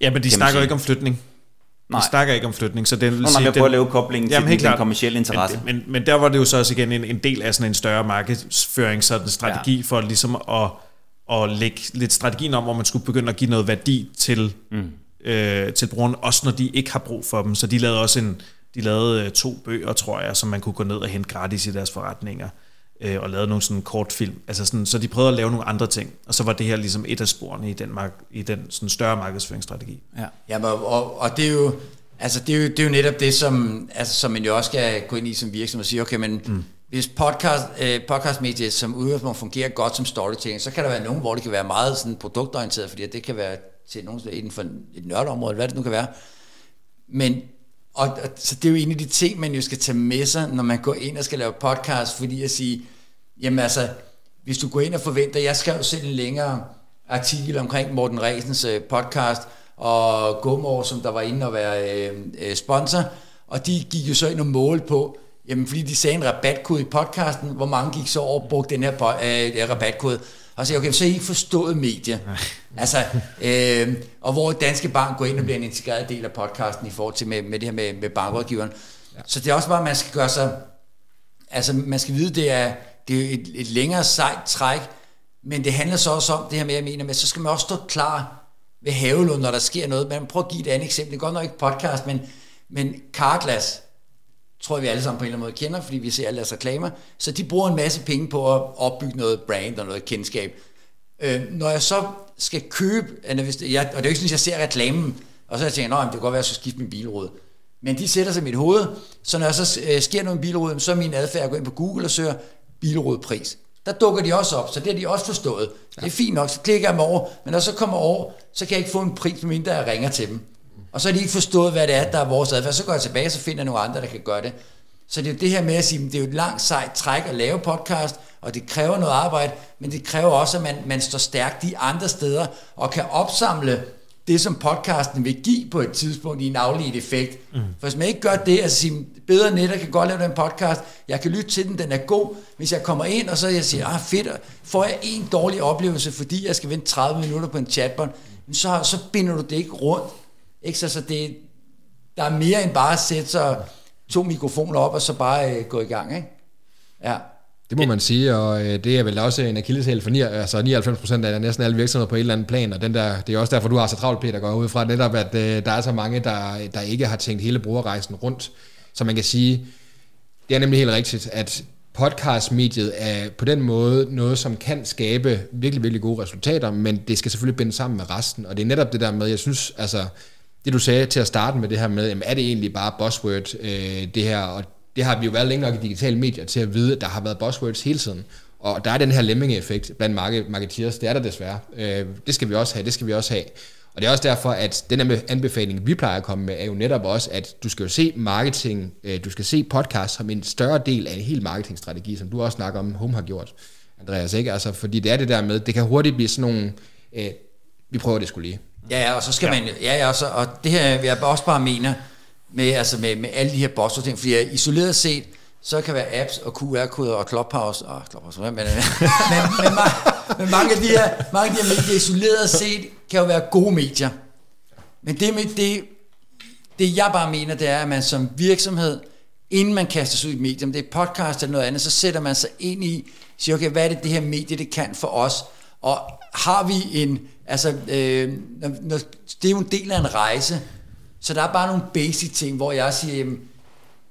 Ja, men de snakker jo ikke om flytning. De Nej. snakker ikke om flytning, så den
vil sige... Man prøver at lave koblingen til den, den kommersielle interesse.
Men, men, men der var det jo så også igen en, en del af sådan en større markedsføring, sådan en strategi ja. for ligesom at, at lægge lidt strategien om, hvor man skulle begynde at give noget værdi til, mm. øh, til brugerne, også når de ikke har brug for dem. Så de lavede også en, de lavede øh, to bøger, tror jeg, som man kunne gå ned og hente gratis i deres forretninger øh, og lavede nogle sådan kortfilm. Altså sådan, så de prøvede at lave nogle andre ting, og så var det her ligesom et af sporene i den, mark- i den sådan større markedsføringsstrategi.
Ja, ja og, og, og det er jo, altså det er jo, det er jo netop det, som, altså, som man jo også skal gå ind i som virksomhed og sige, okay, men mm. hvis podcast, øh, podcastmediet som udgangspunkt fungerer godt som storytelling, så kan der være nogen, hvor det kan være meget sådan produktorienteret, fordi det kan være til nogen inden for et nørdområde, hvad det nu kan være. Men og, og så det er jo en af de ting, man jo skal tage med sig, når man går ind og skal lave podcast, fordi at sige, jamen altså, hvis du går ind og forventer, jeg skrev selv en længere artikel omkring Morten Resens øh, podcast, og Gumor, som der var inde og være øh, øh, sponsor, og de gik jo så ind og målte på, jamen fordi de sagde en rabatkode i podcasten, hvor mange gik så over og brugte den her øh, rabatkode, og så okay, så er I ikke forstået medier. altså, øh, og hvor Danske Bank går ind og bliver en integreret del af podcasten i forhold til med, med det her med, med bankrådgiveren. Ja. Så det er også bare, at man skal gøre sig, altså man skal vide, det er, det er et, et længere sejt træk, men det handler så også om det her med, jeg mener, men så skal man også stå klar ved Havelund, når der sker noget. Man prøv at give et andet eksempel. Det er godt nok ikke podcast, men, men Carglass, tror jeg, vi alle sammen på en eller anden måde kender, fordi vi ser alle deres reklamer. Så de bruger en masse penge på at opbygge noget brand og noget kendskab. Øh, når jeg så skal købe, eller hvis det, jeg, og det er jo ikke sådan, at jeg ser reklamen, og så jeg tænker jeg, det kan godt være, at jeg skal skifte min bilråd. Men de sætter sig i mit hoved, så når jeg så øh, sker noget med bilråd, så er min adfærd at gå ind på Google og søge bilrådpris. Der dukker de også op, så det har de også forstået. Ja. Det er fint nok, så klikker jeg mig over, men når så kommer over, så kan jeg ikke få en pris, mindre jeg ringer til dem. Og så har de ikke forstået, hvad det er, der er vores adfærd. Så går jeg tilbage, så finder jeg nogle andre, der kan gøre det. Så det er jo det her med at sige, det er jo et langt sejt træk at lave podcast, og det kræver noget arbejde, men det kræver også, at man, man står stærkt de andre steder, og kan opsamle det, som podcasten vil give på et tidspunkt i en afledt effekt. Mm. For hvis man ikke gør det, altså sige, bedre netter kan godt lave den podcast, jeg kan lytte til den, den er god. Hvis jeg kommer ind, og så jeg siger, ah fedt, får jeg en dårlig oplevelse, fordi jeg skal vente 30 minutter på en chatbot, så, så binder du det ikke rundt. Ikke? Så, så det, der er mere end bare at sætte sig to mikrofoner op, og så bare øh, gå i gang. Ikke? Ja.
Det må man sige, og øh, det er vel også en akilleshæl for 9, altså 99 procent af næsten alle virksomheder på et eller andet plan, og den der, det er også derfor, du har så travlt, Peter, går ud fra netop, at øh, der er så mange, der, der ikke har tænkt hele brugerrejsen rundt. Så man kan sige, det er nemlig helt rigtigt, at podcastmediet er på den måde noget, som kan skabe virkelig, virkelig gode resultater, men det skal selvfølgelig binde sammen med resten. Og det er netop det der med, jeg synes, altså, det du sagde til at starte med det her med, jamen, er det egentlig bare buzzword, øh, det her, og det har vi jo været længe nok i digitale medier til at vide, at der har været buzzwords hele tiden. Og der er den her lemming-effekt blandt marketeers, det er der desværre. Øh, det skal vi også have, det skal vi også have. Og det er også derfor, at den anbefaling, vi plejer at komme med, er jo netop også, at du skal jo se marketing, øh, du skal se podcast som en større del af en hel marketingstrategi, som du også snakker om, Home har gjort, Andreas, ikke? Altså, fordi det er det der med, det kan hurtigt blive sådan nogle, øh, vi prøver det skulle lige.
Ja, ja, og så skal ja. man, ja, ja, og, så, og det her, jeg også bare mener, med, altså med, med alle de her boss ting, fordi isoleret set, så kan være apps og QR-koder og Clubhouse, og Clubhouse, men, men, men, men, men mange af de her, mange af de her medier isoleret set, kan jo være gode medier. Men det, med, det, det jeg bare mener, det er, at man som virksomhed, inden man kaster sig ud i et medie, om det er podcast eller noget andet, så sætter man sig ind i, siger, okay, hvad er det, det her medie, det kan for os? Og har vi en, altså, øh, når, det er jo en del af en rejse, så der er bare nogle basic ting, hvor jeg siger, jamen,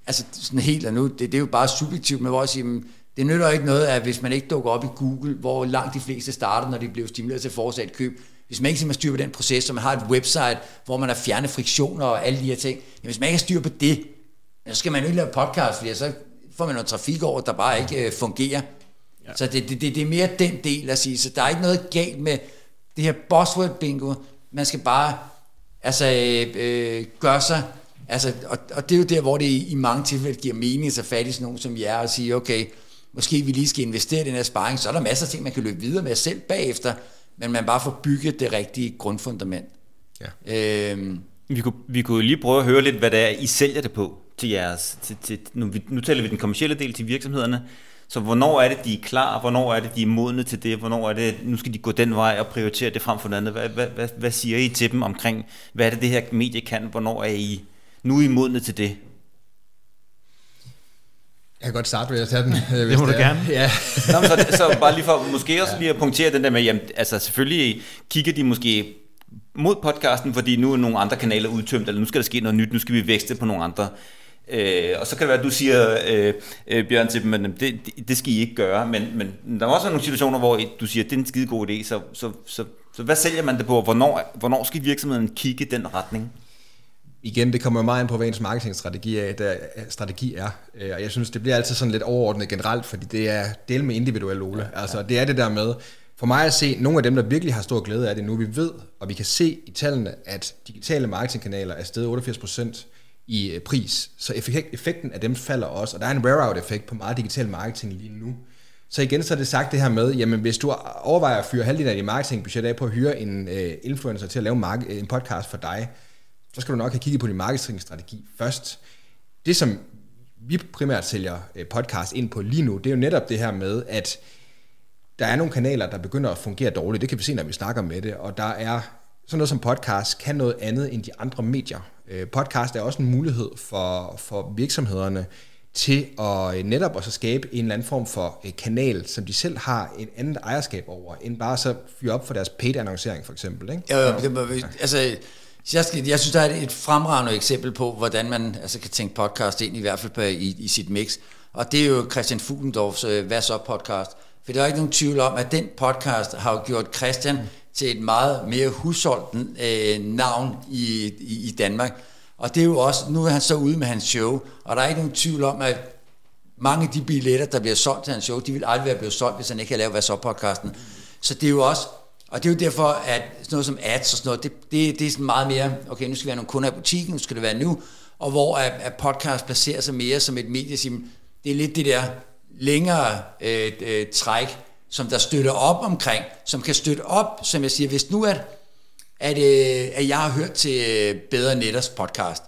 altså sådan helt og nu, det, det er jo bare subjektivt, men hvor jeg siger, jamen, det nytter ikke noget, at hvis man ikke dukker op i Google, hvor langt de fleste starter, når de bliver stimuleret til at foretage et køb, hvis man ikke simpelthen styr på den proces, så man har et website, hvor man har fjernet friktioner og alle de her ting, jamen, hvis man ikke har styr på det, så skal man jo ikke lave podcast, fordi så får man noget trafik over, der bare ikke øh, fungerer. Ja. Så det, det, det, det er mere den del at sige, så der er ikke noget galt med det her buzzword bingo, man skal bare altså, øh, gøre sig, altså, og, og det er jo der, hvor det i, mange tilfælde giver mening at fat i sådan nogen som jer og sige, okay, måske vi lige skal investere i den her sparring, så er der masser af ting, man kan løbe videre med selv bagefter, men man bare får bygget det rigtige grundfundament. Ja.
Øhm, vi kunne, vi kunne lige prøve at høre lidt, hvad det er, I sælger det på til jeres, til, til, nu, nu taler vi den kommercielle del til virksomhederne, så hvornår er det, de er klar? Hvornår er det, de er modne til det? Hvornår er det, nu skal de gå den vej og prioritere det frem for noget andet? Hvad, hvad, hvad, hvad siger I til dem omkring, hvad er det, det her medie kan? Hvornår er I nu er I modne til det?
Jeg kan godt starte ved at tage den.
Hvis det må det du gerne.
Ja. Nå, så, så bare lige for måske også lige at punktere den der med, jamen, altså selvfølgelig kigger de måske mod podcasten, fordi nu er nogle andre kanaler udtømt, eller nu skal der ske noget nyt, nu skal vi vækste på nogle andre. Øh, og så kan det være, at du siger, øh, øh, Bjørn, til dem, at det, det, det skal I ikke gøre, men, men der er også nogle situationer, hvor du siger, at det er en skide god idé, så, så, så, så hvad sælger man det på, hvornår, hvornår skal virksomheden kigge den retning?
igen, det kommer meget ind på, hvad ens marketingstrategi er, der, strategi er. Øh, og jeg synes, det bliver altid sådan lidt overordnet generelt, fordi det er del med individuelle Ole. Ja, Altså, det er det der med, for mig at se, nogle af dem, der virkelig har stor glæde af det nu, vi ved, og vi kan se i tallene, at digitale marketingkanaler er steget 88% i øh, pris. Så effekten af dem falder også, og der er en wear-out-effekt på meget digital marketing lige nu. Så igen så er det sagt det her med, jamen hvis du overvejer at fyre halvdelen af dit marketingbudget af på at hyre en uh, influencer til at lave en podcast for dig, så skal du nok have kigget på din marketingstrategi først. Det, som vi primært sælger øh, podcast ind på lige nu, det er jo netop det her med, at der er nogle kanaler, der begynder at fungere dårligt. Det kan vi se, når vi snakker med det. Og der er sådan noget som podcast kan noget andet end de andre medier. Øh, podcast er også en mulighed for, for virksomhederne til at øh, netop også skabe en eller anden form for kanal, som de selv har en anden ejerskab over, end bare så fyre op for deres paid annoncering for eksempel. Ikke?
Ja, ja, det, altså jeg, skal, jeg synes, der er et fremragende eksempel på, hvordan man altså, kan tænke podcast ind, i hvert fald på, i, i sit mix. Og det er jo Christian Fuglendorfs Hvad så podcast. For der er ikke nogen tvivl om, at den podcast har jo gjort Christian til et meget mere husholdt øh, navn i, i, i Danmark. Og det er jo også, nu er han så ude med hans show, og der er ikke nogen tvivl om, at mange af de billetter, der bliver solgt til hans show, de vil aldrig være blevet solgt, hvis han ikke havde lavet Hvad så podcasten. Så det er jo også og det er jo derfor, at sådan noget som ads og sådan noget, det, det, det er sådan meget mere, okay, nu skal vi have nogle kunder i butikken, nu skal det være nu, og hvor at, at podcast placerer sig mere som et medie, det er lidt det der længere øh, øh, træk, som der støtter op omkring, som kan støtte op, som jeg siger, hvis nu at, at, at jeg har hørt til øh, Bedre Netters podcast,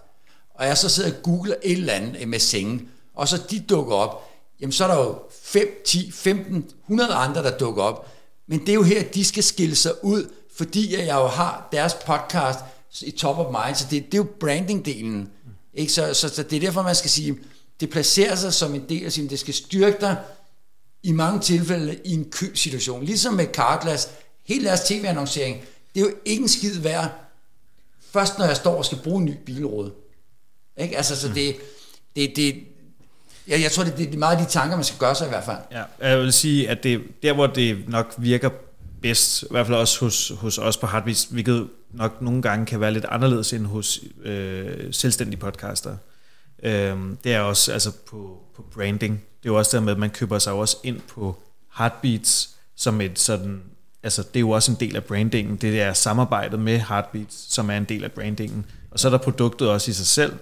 og jeg så sidder og googler et eller andet øh, med sengen, og så de dukker op, jamen så er der jo 5, 10, 15, 100 andre, der dukker op, men det er jo her, at de skal skille sig ud, fordi jeg jo har deres podcast i top of mind, så det, det er jo branding-delen. Ikke? Så, så, så det er derfor, man skal sige, det placerer sig som en del af sin, det skal styrke dig i mange tilfælde i en købsituation. Ligesom med Carglass, hele deres tv-annoncering, det er jo ikke en skid værd, først når jeg står og skal bruge en ny bilråd. Ikke? Altså, så det, det, det, jeg, jeg tror, det, det er meget de tanker, man skal gøre sig i hvert fald.
Ja, jeg vil sige, at det, der hvor det nok virker bedst, i hvert fald også hos, hos os på Heartbeats, hvilket nok nogle gange kan være lidt anderledes end hos øh, selvstændige podcaster, øh, det er også altså på, på branding. Det er jo også der med, at man køber sig også ind på Heartbeats som et sådan, altså det er jo også en del af brandingen, det er samarbejdet med Heartbeats, som er en del af brandingen. Og så er der produktet også i sig selv.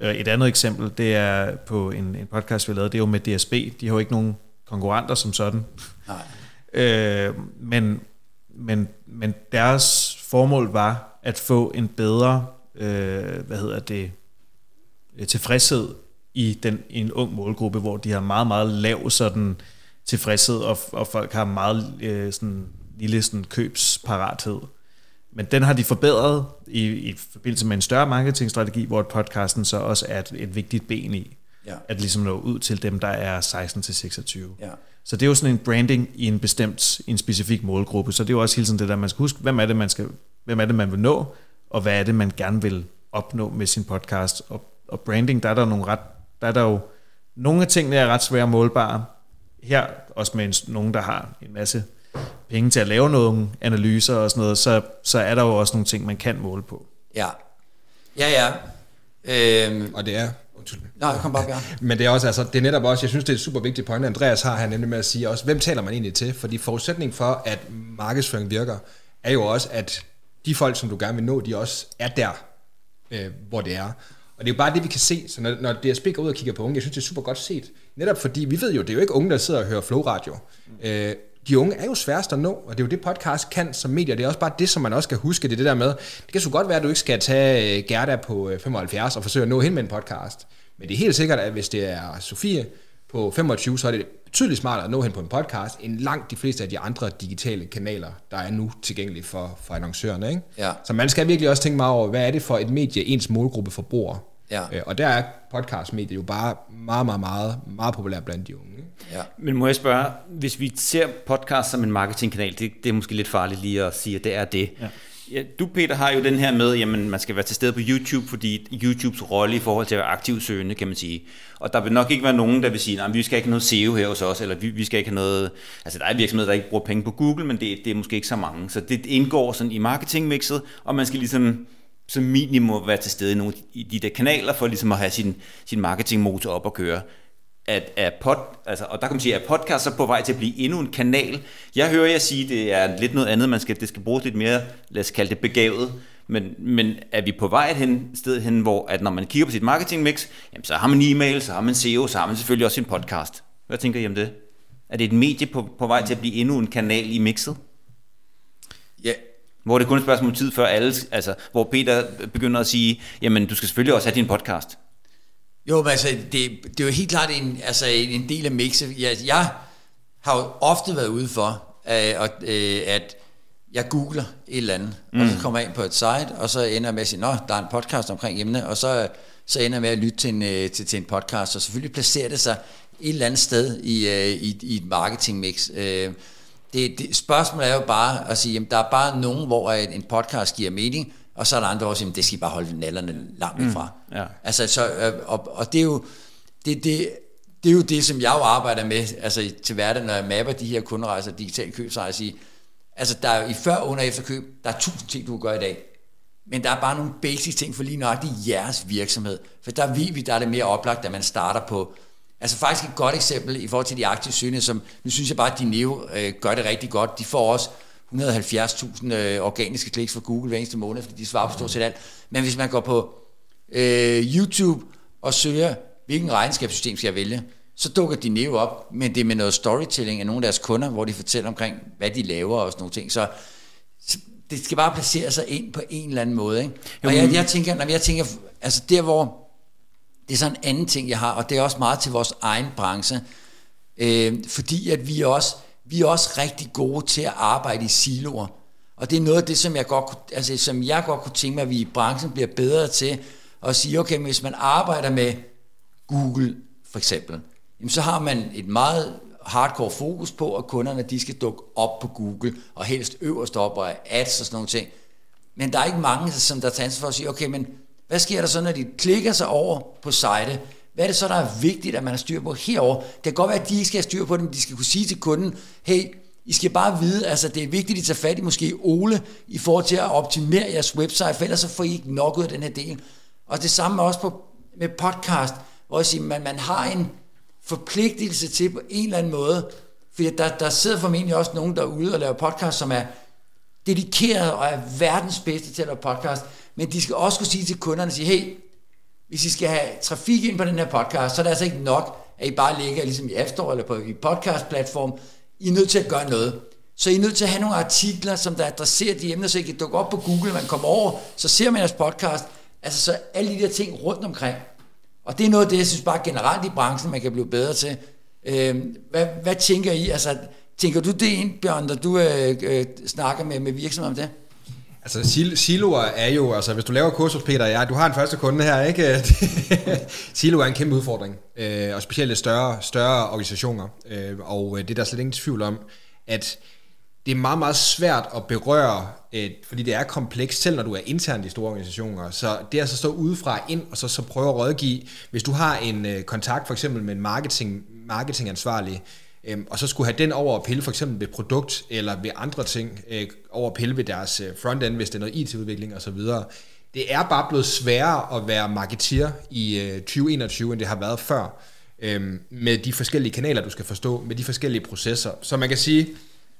Øh, Et andet eksempel, det er på en, en podcast, vi lavet, det er jo med DSB. De har jo ikke nogen konkurrenter som sådan.
Nej.
Øh, men, men, men deres formål var at få en bedre, øh, hvad hedder det, tilfredshed i, den, i en ung målgruppe, hvor de har meget, meget lav sådan tilfredshed, og, og folk har meget øh, sådan, lille sådan, købsparathed. Men den har de forbedret i, i forbindelse med en større marketingstrategi, hvor podcasten så også er et, et vigtigt ben i.
Ja.
At ligesom nå ud til dem, der er 16-26.
Ja.
Så det er jo sådan en branding i en bestemt, i en specifik målgruppe. Så det er jo også hele tiden det der, man skal huske, hvem er det, man, skal, hvem er det, man vil nå, og hvad er det, man gerne vil opnå med sin podcast. Og, og branding, der er der nogle ret, der er der jo, nogle af tingene er ret svære målbare. Her, også med en, nogen, der har en masse penge til at lave nogle analyser og sådan noget, så, så er der jo også nogle ting, man kan måle på.
Ja. Ja, ja. Øhm,
Og det er... Undskyld.
nej, kom bare, Bjørn.
Men det er også, altså, det er netop også, jeg synes, det er et super vigtigt point, Andreas har her nemlig med at sige også, hvem taler man egentlig til? Fordi forudsætningen for, at markedsføring virker, er jo også, at de folk, som du gerne vil nå, de også er der, øh, hvor det er. Og det er jo bare det, vi kan se. Så når, når DSB går ud og kigger på unge, jeg synes, det er super godt set. Netop fordi, vi ved jo, det er jo ikke unge, der sidder og hører Flow Radio. Øh, de unge er jo sværest at nå, og det er jo det, podcast kan som medier. Det er også bare det, som man også skal huske, det er det der med, det kan så godt være, at du ikke skal tage øh, Gerda på øh, 75 og forsøge at nå hende med en podcast. Men det er helt sikkert, at hvis det er Sofie på 25, så er det betydeligt smartere at nå hende på en podcast, end langt de fleste af de andre digitale kanaler, der er nu tilgængelige for, for annoncørerne. Ikke?
Ja.
Så man skal virkelig også tænke meget over, hvad er det for et medie, ens målgruppe forbruger.
Ja.
Øh, Og der er podcastmediet jo bare meget, meget, meget, meget populært blandt de unge. Ikke?
Ja.
Men må jeg spørge, hvis vi ser podcast som en marketingkanal, det, det er måske lidt farligt lige at sige, at det er det. Ja. Ja, du, Peter, har jo den her med, jamen man skal være til stede på YouTube, fordi YouTubes rolle i forhold til at være aktiv søgende, kan man sige. Og der vil nok ikke være nogen, der vil sige, nej, vi skal ikke have noget SEO her hos os, eller vi, vi skal ikke have noget... Altså der er virksomheder, der ikke bruger penge på Google, men det, det er måske ikke så mange. Så det indgår sådan i marketingmixet, og man skal ligesom som minimum være til stede i nogle i de der kanaler, for ligesom at have sin, sin marketingmotor op at køre at er pod, altså, og der kan man sige, at podcast er på vej til at blive endnu en kanal. Jeg hører jer sige, at det er lidt noget andet, man skal, det skal bruges lidt mere, lad os kalde det begavet, men, men er vi på vej et hen, sted hen, hvor at når man kigger på sit marketingmix, jamen, så har man e-mail, så har man SEO, så har man selvfølgelig også sin podcast. Hvad tænker I om det? Er det et medie på, på vej til at blive endnu en kanal i mixet?
Ja,
hvor det kun er et spørgsmål om tid før alle, altså, hvor Peter begynder at sige, jamen du skal selvfølgelig også have din podcast.
Jo, men altså, det, det er jo helt klart en, altså, en del af mixet. Jeg, jeg har jo ofte været ude for, øh, at, øh, at jeg googler et eller andet, mm. og så kommer jeg ind på et site, og så ender jeg med at sige, nå, der er en podcast omkring emne, og så, så ender jeg med at lytte til en, øh, til, til en podcast, og selvfølgelig placerer det sig et eller andet sted i, øh, i, i et marketingmix. Øh, det, det, spørgsmålet er jo bare at sige, jamen, der er bare nogen, hvor en, en podcast giver mening, og så er der andre, der siger, det skal I bare holde nallerne langt fra.
Mm, ja.
Altså, så, øh, og, og det er jo det, det, det er jo det, som jeg jo arbejder med altså, til hverdag, når jeg mapper de her kunderejser, digitale købsrejser, i, altså der er jo i før, under og efter køb, der er tusind ting, du kan gøre i dag. Men der er bare nogle basic ting for lige nøjagtigt jeres virksomhed. For der ved vi, der er det mere oplagt, at man starter på, altså faktisk et godt eksempel i forhold til de aktive søgende, som nu synes jeg bare, at Dineo øh, gør det rigtig godt. De får også 170.000 øh, organiske kliks fra Google hver eneste måned, fordi de svarer på stort set alt. Men hvis man går på øh, YouTube og søger, hvilken regnskabssystem skal jeg vælge, så dukker de ned op, men det er med noget storytelling af nogle af deres kunder, hvor de fortæller omkring, hvad de laver og sådan nogle ting. Så, så det skal bare placere sig ind på en eller anden måde. Ikke? Og jeg, jeg tænker, når jeg tænker, altså der hvor, det er sådan en anden ting, jeg har, og det er også meget til vores egen branche, øh, fordi at vi også, vi er også rigtig gode til at arbejde i siloer. Og det er noget af det, som jeg godt, kunne- altså, som jeg godt kunne tænke mig, at vi i branchen bliver bedre til at sige, okay, men hvis man arbejder med Google for eksempel, jamen, så har man et meget hardcore fokus på, at kunderne de skal dukke op på Google, og helst øverst op og ads og sådan nogle ting. Men der er ikke mange, som der tager ansvar for at sige, okay, men hvad sker der så, når de klikker sig over på site? hvad er det så, der er vigtigt, at man har styr på herover? Det kan godt være, at de ikke skal have styr på det, men de skal kunne sige til kunden, hey, I skal bare vide, altså det er vigtigt, at I tager fat i måske Ole, i forhold til at optimere jeres website, for ellers så får I ikke nok ud af den her del. Og det samme også på, med podcast, hvor jeg siger, man, man har en forpligtelse til på en eller anden måde, fordi der, der sidder formentlig også nogen derude og laver podcast, som er dedikeret og er verdens bedste til at lave podcast, men de skal også kunne sige til kunderne, sige, hey, hvis I skal have trafik ind på den her podcast, så er det altså ikke nok, at I bare ligger ligesom i App Store eller på i podcast-platform. I er nødt til at gøre noget. Så I er nødt til at have nogle artikler, som der adresserer de emner, så I kan dukke op på Google, man kommer over, så ser man jeres podcast. Altså så alle de der ting rundt omkring. Og det er noget af det, jeg synes bare generelt i branchen, man kan blive bedre til. Øh, hvad, hvad tænker I? Altså, tænker du det ind, Bjørn, når du øh, øh, snakker med, med virksomheder om det?
Altså siloer er jo, altså hvis du laver kursus, Peter, ja, du har en første kunde her, ikke? siloer er en kæmpe udfordring, øh, og specielt større, større organisationer, øh, og øh, det er der slet ingen tvivl om, at det er meget, meget svært at berøre, øh, fordi det er komplekst, selv når du er internt i store organisationer. Så det er altså stå udefra ind, og så, så prøve at rådgive. Hvis du har en øh, kontakt for eksempel med en marketing, marketingansvarlig, øh, og så skulle have den over at pille for eksempel ved produkt, eller ved andre ting, øh, over at pille ved deres øh, frontend, hvis det er noget IT-udvikling osv., det er bare blevet sværere at være marketeer i øh, 2021, end det har været før, øh, med de forskellige kanaler, du skal forstå, med de forskellige processer. Så man kan sige,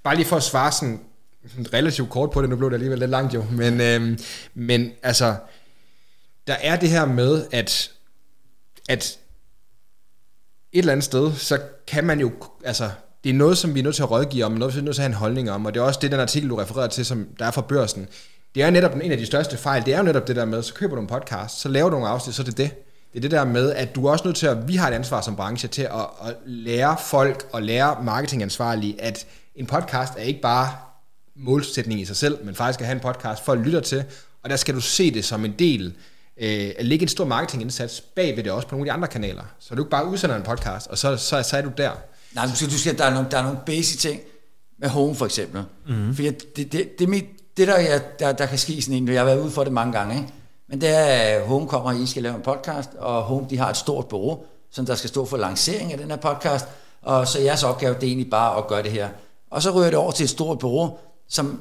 bare lige for at svare sådan, sådan relativt kort på det, nu blev det alligevel lidt langt jo, men, øhm, men altså, der er det her med, at, at et eller andet sted, så kan man jo, altså, det er noget, som vi er nødt til at rådgive om, noget, vi er nødt til at have en holdning om, og det er også det, den artikel, du refererer til, som der er fra børsen. Det er netop en af de største fejl, det er jo netop det der med, så køber du en podcast, så laver du nogle afsnit, så er det det. Det er det der med, at du er også nødt til at, vi har et ansvar som branche til at, at lære folk og lære marketingansvarlige, at en podcast er ikke bare målsætning i sig selv, men faktisk at have en podcast, folk lytter til, og der skal du se det som en del øh, at lægge en stor marketingindsats bag ved det også på nogle af de andre kanaler. Så du ikke bare udsender en podcast, og så, så, så er du der.
Nej, du skal, du skal, der, er nogle, der er nogle basic ting med home for eksempel. Mm-hmm. Fordi det, det, det, det, det der, jeg, der, der kan ske sådan en, jeg har været ude for det mange gange, ikke? men det er, at Home kommer, og I skal lave en podcast, og Home de har et stort bureau, som der skal stå for lancering af den her podcast, og så jeres opgave, det er egentlig bare at gøre det her. Og så ryger det over til et stort bureau, som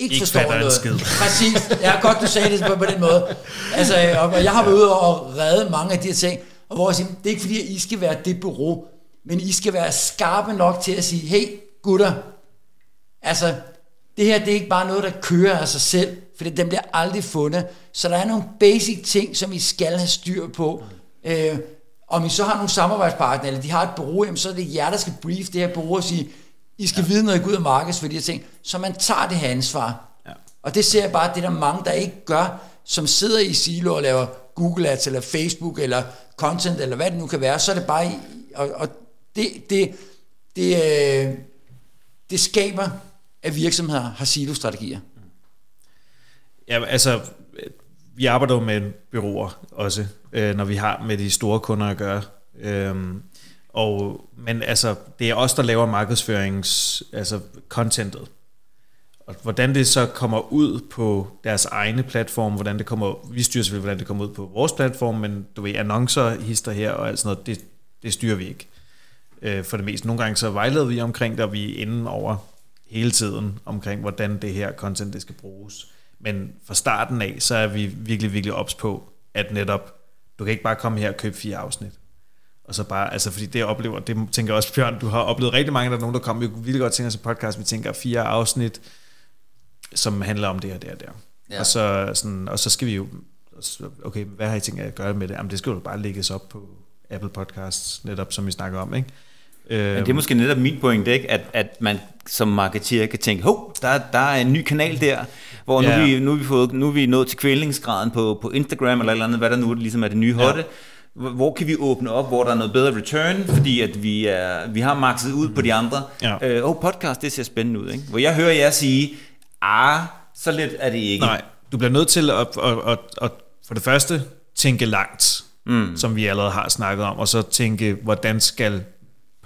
ikke, ikke forstår noget. Skid. Præcis. Ja, godt, du sagde det på, på den måde. Altså, og jeg har været ude og redde mange af de her ting, og hvor jeg siger, det er ikke fordi, at I skal være det bureau, men I skal være skarpe nok til at sige, hey gutter, altså, det her det er ikke bare noget, der kører af sig selv, for den bliver aldrig fundet. Så der er nogle basic ting, som I skal have styr på. Øh, om I så har nogle samarbejdspartnere, eller de har et bureau, jamen, så er det jer, der skal brief det her bureau og sige, i skal ja. vide, når I går ud af markeds for de her ting. Så man tager det her ansvar. Ja. Og det ser jeg bare, det er der mange, der ikke gør, som sidder i silo og laver Google Ads, eller Facebook, eller content, eller hvad det nu kan være, så er det bare, i, og, og det, det, det, øh, det skaber, at virksomheder har silo-strategier.
Ja, altså, vi arbejder jo med byråer også, øh, når vi har med de store kunder at gøre. Øhm, og, men altså, det er os, der laver markedsførings, altså contentet. Og hvordan det så kommer ud på deres egne platform, hvordan det kommer, vi styrer selvfølgelig, hvordan det kommer ud på vores platform, men du ved, annoncer, hister her og alt sådan noget, det, det styrer vi ikke. Øh, for det meste. Nogle gange så vejleder vi omkring det, og vi er inde over hele tiden omkring, hvordan det her content det skal bruges. Men fra starten af, så er vi virkelig, virkelig ops på, at netop, du kan ikke bare komme her og købe fire afsnit. Og så bare, altså fordi det jeg oplever, det tænker jeg også, Bjørn, du har oplevet rigtig mange, der er nogen, der kommer, vi kunne virkelig godt tænke os en podcast, vi tænker fire afsnit, som handler om det her, der og der. Ja. Og, så, sådan, og så skal vi jo, okay, hvad har I tænkt at gøre med det? Jamen det skal jo bare lægges op på Apple Podcasts, netop som vi snakker om, ikke?
Men det er måske netop min pointe, ikke? At, at man som marketeer kan tænke, hov, der, der er en ny kanal der, hvor nu, ja. vi, nu, er vi fået, nu er vi nået til kvælningsgraden på, på Instagram eller eller andet, hvad der nu ligesom er det nye hotte. Ja hvor kan vi åbne op, hvor der er noget bedre return, fordi at vi, er, vi har makset ud på de andre. Ja. Øh, oh, podcast, det ser spændende ud. Ikke? Hvor jeg hører jer sige, ah, så let er det ikke.
Nej, du bliver nødt til at, at, at, at for det første tænke langt, mm. som vi allerede har snakket om, og så tænke, hvordan skal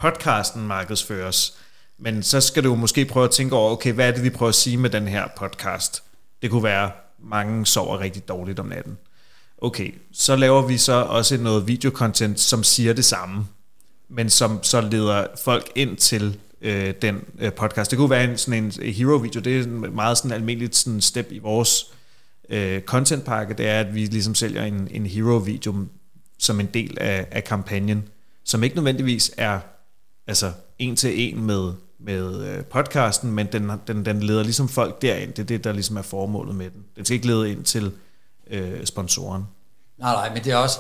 podcasten markedsføres. Men så skal du måske prøve at tænke over, okay, hvad er det, vi prøver at sige med den her podcast? Det kunne være, mange sover rigtig dårligt om natten okay, så laver vi så også noget videocontent, som siger det samme, men som så leder folk ind til øh, den øh, podcast. Det kunne være en, sådan en hero-video, det er en meget sådan almindeligt sådan step i vores øh, contentpakke, det er, at vi ligesom sælger en, en hero-video som en del af, af kampagnen, som ikke nødvendigvis er altså en til en med, med øh, podcasten, men den, den, den leder ligesom folk derind. Det er det, der ligesom er formålet med den. Den skal ikke lede ind til øh, sponsoren.
Nej, nej, men det er også...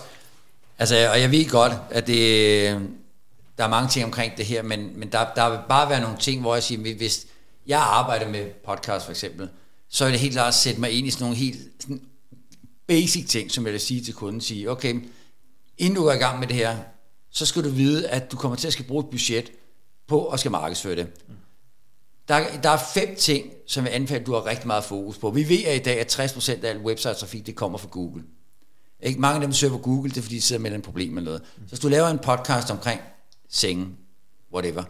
Altså, og jeg ved godt, at det, der er mange ting omkring det her, men, men der, der vil bare være nogle ting, hvor jeg siger, hvis jeg arbejder med podcast for eksempel, så er det helt klart at sætte mig ind i sådan nogle helt sådan basic ting, som jeg vil sige til kunden, sige, okay, inden du går i gang med det her, så skal du vide, at du kommer til at skal bruge et budget på at skal markedsføre det. Der, der er fem ting, som jeg anbefaler, at du har rigtig meget fokus på. Vi ved at i dag, at 60% af al website-trafik, det kommer fra Google. Ikke? Mange af dem søger på Google, det er fordi, de sidder med et problem eller noget. Så hvis du laver en podcast omkring senge, whatever,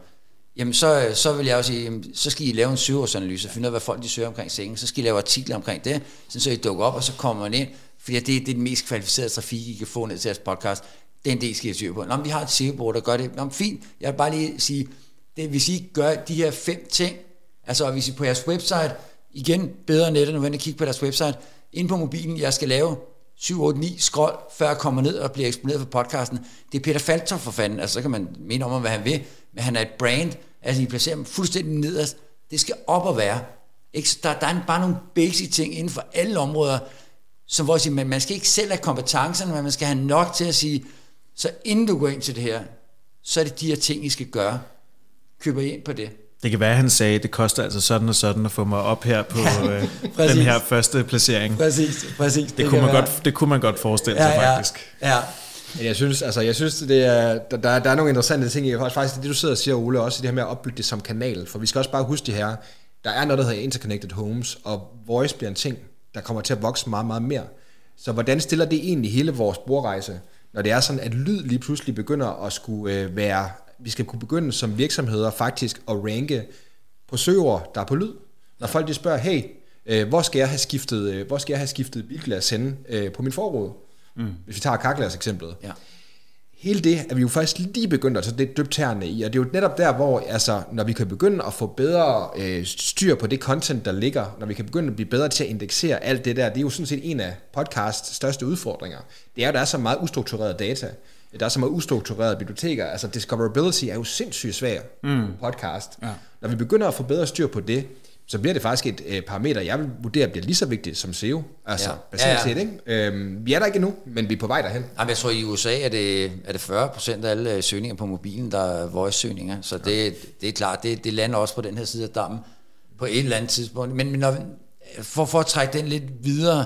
jamen så, så vil jeg også sige, jamen, så skal I lave en søgeårsanalyse, finde ud af, hvad folk de søger omkring sengen, så skal I lave artikler omkring det, så I dukker op, og så kommer man ind, fordi det, det er den mest kvalificerede trafik, I kan få ned til jeres podcast. Den del skal I styre på. Nå, vi har et seo der gør det. Nå, fint. Jeg vil bare lige sige, det, hvis I gør de her fem ting, altså hvis I på jeres website, igen bedre net end at kigge på deres website, ind på mobilen, jeg skal lave 7, 8, 9 scroll, før jeg kommer ned og bliver eksponeret for podcasten. Det er Peter Falter for fanden, altså så kan man mene om, hvad han vil, men han er et brand, altså I placerer ham fuldstændig nederst. Det skal op og være. Ikke? Så der, der er bare nogle basic ting inden for alle områder, som hvor jeg siger, man, man skal ikke selv have kompetencerne, men man skal have nok til at sige, så inden du går ind til det her, så er det de her ting, I skal gøre. Køber I ind på det?
Det kan være, at han sagde, at det koster altså sådan og sådan at få mig op her på ja, øh, den her første placering.
Præcis, præcis.
Det, det, kunne, man godt, det kunne man godt forestille ja, sig ja, faktisk.
Ja.
Men jeg synes, altså, jeg synes det er, der, der, der er nogle interessante ting i faktisk det, du sidder og siger, Ole, også det her med at opbygge det som kanal. For vi skal også bare huske det her, der er noget, der hedder Interconnected Homes, og voice bliver en ting, der kommer til at vokse meget, meget mere. Så hvordan stiller det egentlig hele vores brugerrejse, når det er sådan, at lyd lige pludselig begynder at skulle øh, være, vi skal kunne begynde som virksomheder faktisk at ranke på søger, der er på lyd. Når folk de spørger, hey, øh, hvor skal jeg have skiftet, øh, hvor skal jeg have skiftet bilglas henne øh, på min forråd? Mm. Hvis vi tager kakglas eksemplet. Ja hele det er vi jo faktisk lige begyndt at tage dybt tærne i, og det er jo netop der, hvor altså, når vi kan begynde at få bedre øh, styr på det content, der ligger, når vi kan begynde at blive bedre til at indeksere alt det der, det er jo sådan set en af podcasts største udfordringer. Det er at der er så meget ustruktureret data, der er så meget ustrukturerede biblioteker, altså discoverability er jo sindssygt svær mm. podcast. Ja. Når vi begynder at få bedre styr på det, så bliver det faktisk et øh, parameter, jeg vil vurdere bliver lige så vigtigt som SEO. Altså, ja. basalt ja, ja. set, ikke? Øhm, vi er der ikke endnu, men vi er på vej derhen.
Jamen, jeg tror, i USA er det, er det 40 procent af alle øh, søgninger på mobilen, der er voice-søgninger. Så ja. det, det er klart, det, det lander også på den her side af dammen på et eller andet tidspunkt. Men, men når, for, for at trække den lidt videre,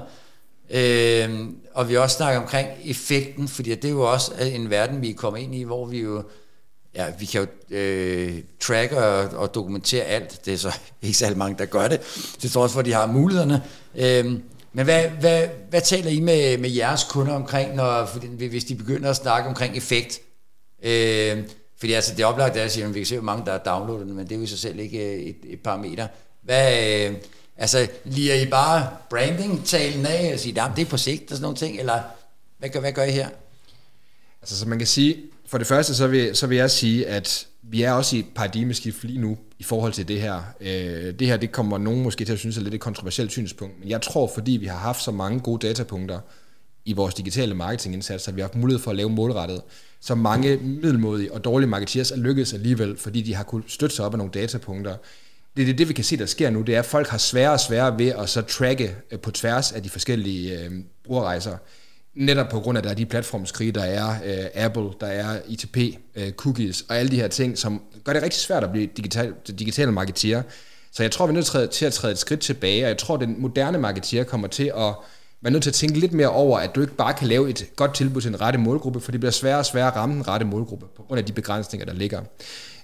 øh, og vi også snakker omkring effekten, fordi det er jo også en verden, vi er kommet ind i, hvor vi jo ja, vi kan jo øh, tracke og, og dokumentere alt. Det er så ikke særlig mange, der gør det, Det tror også for, at de har mulighederne. Øhm, men hvad, hvad, hvad taler I med, med jeres kunder omkring, når, hvis de begynder at snakke omkring effekt? Øh, fordi altså, det er oplagt, at jeg siger, at vi kan se, hvor mange der har downloadet, men det er jo i sig selv ikke øh, et, et parameter. Hvad, øh, altså, liger I bare branding-talen af og siger, at det er på sigt og sådan nogle ting, eller hvad gør, hvad gør I her?
Altså, så man kan sige, for det første, så vil, så vil jeg sige, at vi er også i et paradigmeskift lige nu i forhold til det her. Øh, det her, det kommer nogen måske til at synes er lidt et kontroversielt synspunkt, men jeg tror, fordi vi har haft så mange gode datapunkter i vores digitale marketingindsats, at vi har haft mulighed for at lave målrettet, så mange middelmodige og dårlige marketeers er lykkedes alligevel, fordi de har kunnet støtte sig op af nogle datapunkter. Det er det, det, vi kan se, der sker nu, det er, at folk har sværere og sværere ved at så tracke øh, på tværs af de forskellige øh, brugerrejser netop på grund af, at der er de platformskrige, der er øh, Apple, der er ITP, øh, cookies og alle de her ting, som gør det rigtig svært at blive digital, digital marketeer. Så jeg tror, vi er nødt til at træde et skridt tilbage, og jeg tror, at den moderne marketeer kommer til at være nødt til at tænke lidt mere over, at du ikke bare kan lave et godt tilbud til en rette målgruppe, for det bliver sværere og sværere at ramme den rette målgruppe, på grund af de begrænsninger, der ligger.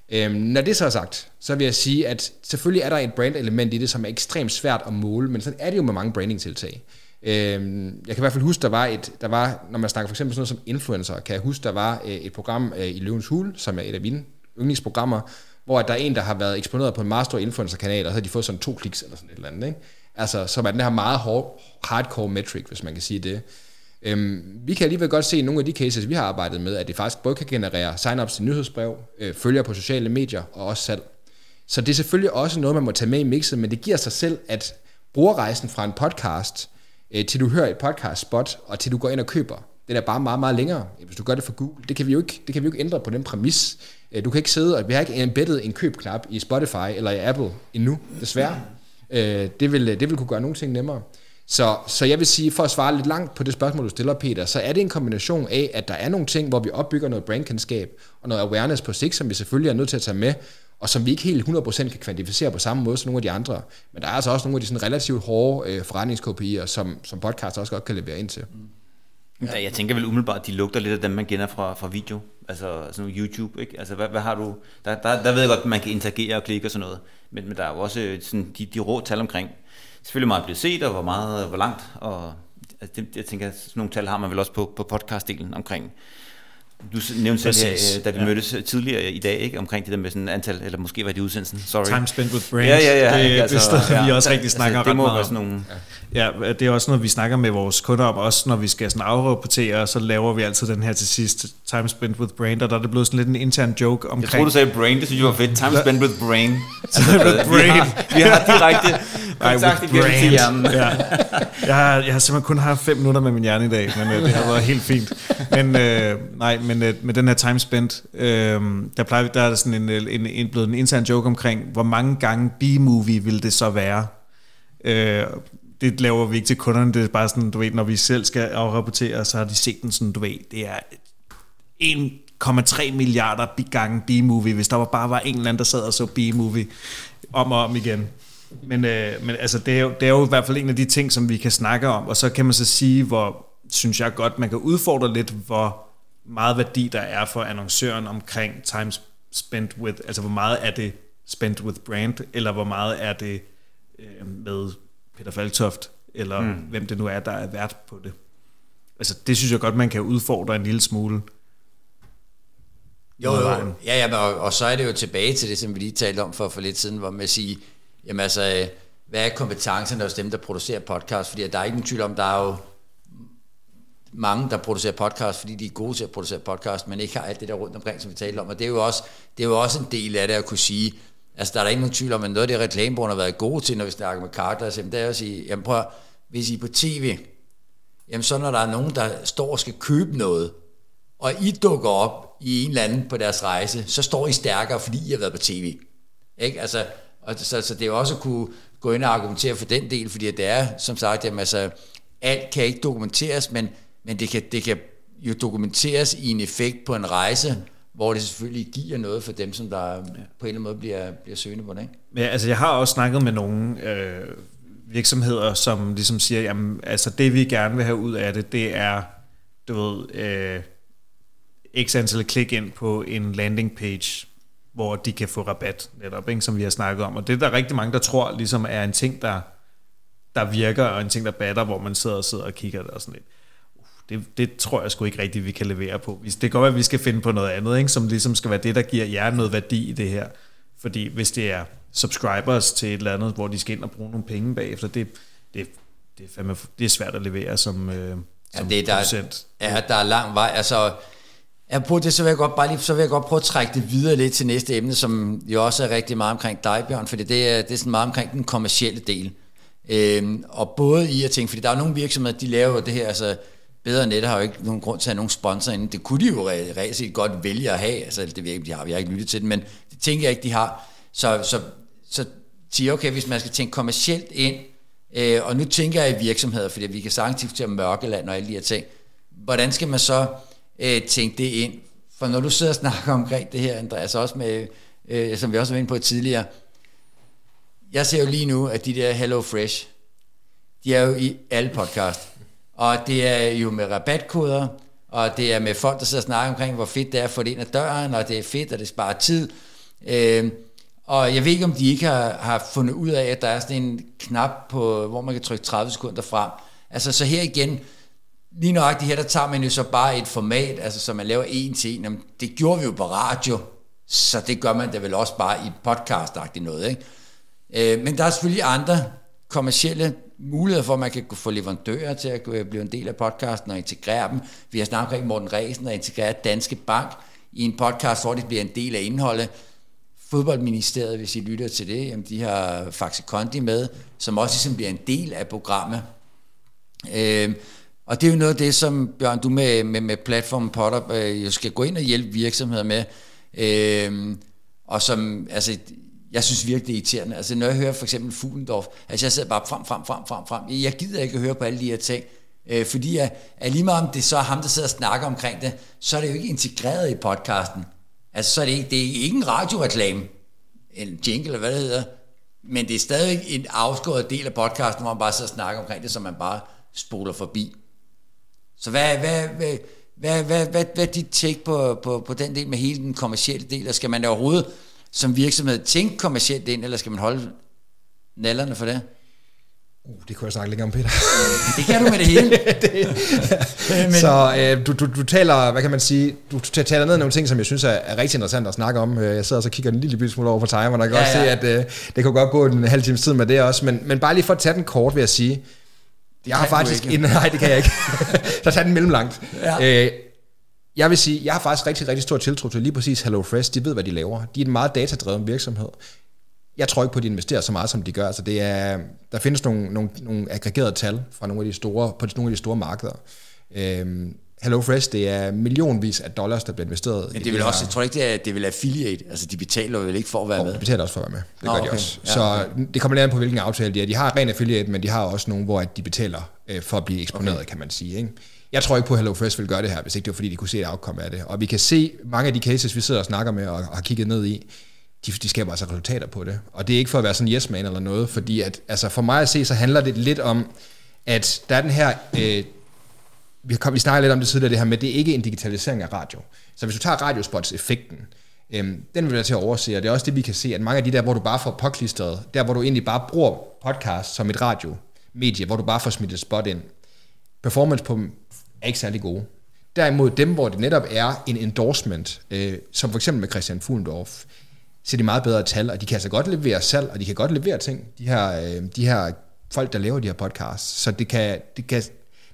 Øhm, når det så er sagt, så vil jeg sige, at selvfølgelig er der et brandelement i det, som er ekstremt svært at måle, men sådan er det jo med mange brandingtiltag. Øhm, jeg kan i hvert fald huske, der var et, der var, når man snakker for eksempel sådan noget som influencer, kan jeg huske, der var øh, et program øh, i Løvens Hul, som er et af mine yndlingsprogrammer, hvor der er en, der har været eksponeret på en meget stor influencer-kanal, og så har de fået sådan to kliks eller sådan et eller andet. Ikke? Altså, som er den her meget hardcore metric, hvis man kan sige det. Øhm, vi kan alligevel godt se i nogle af de cases, vi har arbejdet med, at det faktisk både kan generere sign-ups til nyhedsbrev, øh, følger på sociale medier og også salg. Så det er selvfølgelig også noget, man må tage med i mixet, men det giver sig selv, at brugerrejsen fra en podcast, øh, til du hører et podcast spot, og til du går ind og køber, den er bare meget, meget længere, hvis du gør det for Google. Det kan vi jo ikke, det kan vi jo ikke ændre på den præmis. Øh, du kan ikke sidde, og vi har ikke embeddet en købknap i Spotify eller i Apple endnu, desværre. Øh, det, vil, det vil kunne gøre nogle ting nemmere. Så, så jeg vil sige, for at svare lidt langt på det spørgsmål, du stiller, Peter, så er det en kombination af, at der er nogle ting, hvor vi opbygger noget brandkendskab og noget awareness på sigt, som vi selvfølgelig er nødt til at tage med, og som vi ikke helt 100% kan kvantificere på samme måde som nogle af de andre. Men der er altså også nogle af de sådan relativt hårde øh, forretningskopier, som, som podcast også godt kan levere ind til.
Mm. Ja, jeg tænker vel umiddelbart, de lugter lidt af dem, man kender fra, fra video. Altså sådan YouTube, ikke? Altså hvad, hvad har du... Der, der, der ved jeg godt, at man kan interagere og klikke og sådan noget. Men, men der er jo også øh, sådan, de, de rå tal omkring. Selvfølgelig meget bliver set, og hvor meget, hvor langt. Og altså, det, jeg tænker, sådan nogle tal har man vel også på, på podcastdelen omkring du nævnte selv her, da vi ja. mødtes tidligere i dag, ikke, omkring det der med sådan antal, eller måske var det udsendelsen, sorry.
Time spent with brains.
Ja, ja, ja.
Det, altså, det ja, vi også rigtig altså, snakker
altså,
det
må være sådan nogle...
Ja. ja, det er også noget, vi snakker med vores kunder om, også når vi skal sådan afrapportere, så laver vi altid den her til sidst, time spent with brain, og der er det blevet sådan lidt en intern joke omkring...
Jeg tror du sagde brain, det synes jeg var fedt. Time spent with brain.
Altså, with brain.
Vi har, vi har direkte kontakt igennem til hjernen.
ja. jeg, har, jeg har simpelthen kun haft fem minutter med min hjerne i dag, men øh, det har været helt fint. Men øh, nej, men øh, med den her time spent, øh, der, plejer, der er der sådan en, en, en, blevet en intern joke omkring, hvor mange gange B-movie vil det så være? Øh, det laver vi ikke til kunderne, det er bare sådan, du ved, når vi selv skal afrapportere, så har de set den sådan, du ved, det er 1,3 milliarder gange B-movie, hvis der var bare var en eller anden, der sad og så B-movie om og om igen. Men, øh, men altså, det, er jo, det er jo i hvert fald en af de ting, som vi kan snakke om, og så kan man så sige, hvor synes jeg godt, man kan udfordre lidt, hvor meget værdi der er for annoncøren omkring time spent with, altså hvor meget er det spent with brand, eller hvor meget er det øh, med Peter Faltoft, eller mm. hvem det nu er, der er vært på det. Altså det synes jeg godt, man kan udfordre en lille smule.
Jo, jo. Ja, ja, og, og så er det jo tilbage til det, som vi lige talte om for, for lidt siden, hvor man siger, jamen altså, øh, hvad er kompetencerne hos dem, der producerer podcast? Fordi der er ikke nogen tvivl om, der er jo mange, der producerer podcast, fordi de er gode til at producere podcast, men ikke har alt det der rundt omkring, som vi talte om. Og det er jo også, det er jo også en del af det at kunne sige, altså der er der ikke nogen tvivl om, at noget af det reklamebrugerne har været gode til, når vi snakker med Carter, det er at sige, jamen prøv, hvis I er på tv, jamen så når der er nogen, der står og skal købe noget, og I dukker op i en eller anden på deres rejse, så står I stærkere, fordi I har været på tv. Ikke? Altså, og så, så det er jo også at kunne gå ind og argumentere for den del, fordi det er, som sagt, jamen, altså, alt kan ikke dokumenteres, men, men det, kan, det kan jo dokumenteres i en effekt på en rejse, hvor det selvfølgelig giver noget for dem, som der på en eller anden måde bliver, bliver søgende på det. Ikke?
Ja, altså jeg har også snakket med nogle øh, virksomheder, som ligesom siger, jamen altså det vi gerne vil have ud af det, det er, du ved, øh, x antal klik ind på en landing page, hvor de kan få rabat netop, ikke, som vi har snakket om. Og det er der rigtig mange, der tror ligesom er en ting, der, der virker, og en ting, der batter, hvor man sidder og sidder og kigger og sådan lidt. Uh, det, det tror jeg sgu ikke rigtigt, vi kan levere på. Det kan godt være, at vi skal finde på noget andet, ikke, som ligesom skal være det, der giver jer noget værdi i det her. Fordi hvis det er subscribers til et eller andet, hvor de skal ind og bruge nogle penge bagefter, det, det, det, er, fandme, det er svært at levere som, øh, som
ja, det, der,
producent.
Ja, der er lang vej. Altså, Ja, på det, så vil jeg godt bare lige, så vil jeg godt prøve at trække det videre lidt til næste emne, som jo også er rigtig meget omkring dig, Bjørn, fordi det er, det er sådan meget omkring den kommercielle del. Øhm, og både i at tænke, fordi der er nogle virksomheder, de laver det her, altså bedre net har jo ikke nogen grund til at have nogen sponsor inden. Det kunne de jo reelt set godt vælge at have, altså det ved jeg ikke, de har, vi har ikke lyttet til det, men det tænker jeg ikke, de har. Så, så, så siger okay, hvis man skal tænke kommercielt ind, øh, og nu tænker jeg i virksomheder, fordi vi kan sagtens til mørkeland og alle de her ting, hvordan skal man så øh, tænke det ind. For når du sidder og snakker omkring det her, Andreas, også med, øh, som vi også var inde på tidligere, jeg ser jo lige nu, at de der Hello Fresh, de er jo i alle podcast. Og det er jo med rabatkoder, og det er med folk, der sidder og snakker omkring, hvor fedt det er at få det ind ad døren, og det er fedt, og det sparer tid. Øh, og jeg ved ikke, om de ikke har, har fundet ud af, at der er sådan en knap, på, hvor man kan trykke 30 sekunder frem. Altså, så her igen, lige nøjagtigt her, der tager man jo så bare et format, altså så man laver en til en. Jamen, det gjorde vi jo på radio, så det gør man da vel også bare i podcast noget, ikke? Øh, men der er selvfølgelig andre kommercielle muligheder for, at man kan få leverandører til at blive en del af podcasten og integrere dem. Vi har snakket omkring Morten Ræsen og integreret Danske Bank i en podcast, hvor det bliver en del af indholdet. Fodboldministeriet, hvis I lytter til det, jamen de har Faxe Kondi med, som også ligesom bliver en del af programmet. Øh, og det er jo noget af det, som Bjørn, du med, med, med platformen Potter øh, skal gå ind og hjælpe virksomheder med. Øh, og som, altså, jeg synes virkelig, det er irriterende. Altså, når jeg hører for eksempel Fuglendorf, altså jeg sidder bare frem, frem, frem, frem, frem. Jeg gider ikke at høre på alle de her ting. Øh, fordi at, at lige meget om det så er ham, der sidder og snakker omkring det, så er det jo ikke integreret i podcasten. Altså, så er det ikke, det er ikke en radioreklame, en jingle eller hvad det hedder, men det er stadig en afskåret del af podcasten, hvor man bare sidder og snakker omkring det, som man bare spoler forbi. Så hvad, hvad, hvad, hvad, hvad, hvad, hvad er dit take på, på, på den del med hele den kommercielle del? Og skal man overhovedet som virksomhed tænke kommercielt ind, eller skal man holde nallerne for det?
Uh, det kunne jeg snakke længere om, Peter.
det kan du med det hele.
det, Men, så øh, du, du, du taler, hvad kan man sige, du taler ned nogle ting, som jeg synes er, er rigtig interessant at snakke om. Øh, jeg sidder og så kigger en lille smule over på timer, og kan ja, også ja. se, at øh, det kunne godt gå en halv times tid med det også. Men, men bare lige for at tage den kort, vil jeg sige, det jeg har faktisk... En, nej, det kan jeg ikke. så tag den mellemlangt. Ja. Øh, jeg vil sige, jeg har faktisk rigtig, rigtig stor tiltro til lige præcis HelloFresh. De ved, hvad de laver. De er en meget datadrevet virksomhed. Jeg tror ikke på, at de investerer så meget, som de gør. Altså det er, der findes nogle, nogle, nogle aggregerede tal fra nogle af de store, på nogle af de store markeder. Øhm, HelloFresh, det er millionvis af dollars, der bliver investeret.
Men det vil også, jeg tror ikke, det er, det vil affiliate. Altså, de betaler vel ikke for at være
oh,
med?
de betaler også for at være med. Det Nå, gør okay. de også. Ja, så okay. det kommer lidt an på, hvilken aftale de er. De har ren affiliate, men de har også nogle, hvor de betaler øh, for at blive eksponeret, okay. kan man sige. Ikke? Jeg tror ikke på, at HelloFresh vil gøre det her, hvis ikke det var, fordi de kunne se et outcome af det. Og vi kan se mange af de cases, vi sidder og snakker med og har kigget ned i, de, de skaber altså resultater på det. Og det er ikke for at være sådan yes man eller noget, fordi at, altså for mig at se, så handler det lidt om, at der er den her, øh, vi, kom, vi snakkede lidt om det tidligere, det her med, det er ikke en digitalisering af radio. Så hvis du tager radiospots-effekten, øhm, den vil være til at overse, og det er også det, vi kan se, at mange af de der, hvor du bare får påklistret, der hvor du egentlig bare bruger podcast som et radiomedie, hvor du bare får smidt et spot ind, performance på dem er ikke særlig gode. Derimod dem, hvor det netop er en endorsement, øh, som for eksempel med Christian Fuglendorf, så er de meget bedre tal, og de kan altså godt levere salg, og de kan godt levere ting, de her, øh, de her folk, der laver de her podcasts. Så det kan, det kan,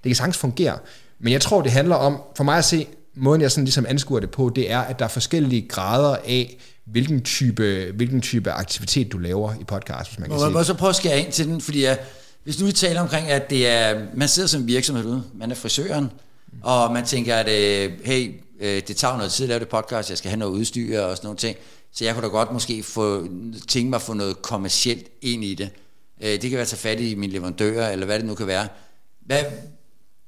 det kan sagtens fungere. Men jeg tror, det handler om, for mig at se, måden jeg sådan ligesom anskuer det på, det er, at der er forskellige grader af, hvilken type, hvilken type aktivitet du laver i podcast, hvis man kan
sige. Må så prøve at skære ind til den, fordi jeg, hvis nu vi taler omkring, at det er, man sidder som virksomhed ude, man er frisøren, og man tænker, at øh, hey, øh, det tager noget tid at lave det podcast, jeg skal have noget udstyr og sådan nogle ting, så jeg kunne da godt måske få, tænke mig at få noget kommercielt ind i det. Øh, det kan være at tage fat i min leverandør, eller hvad det nu kan være. Hvad,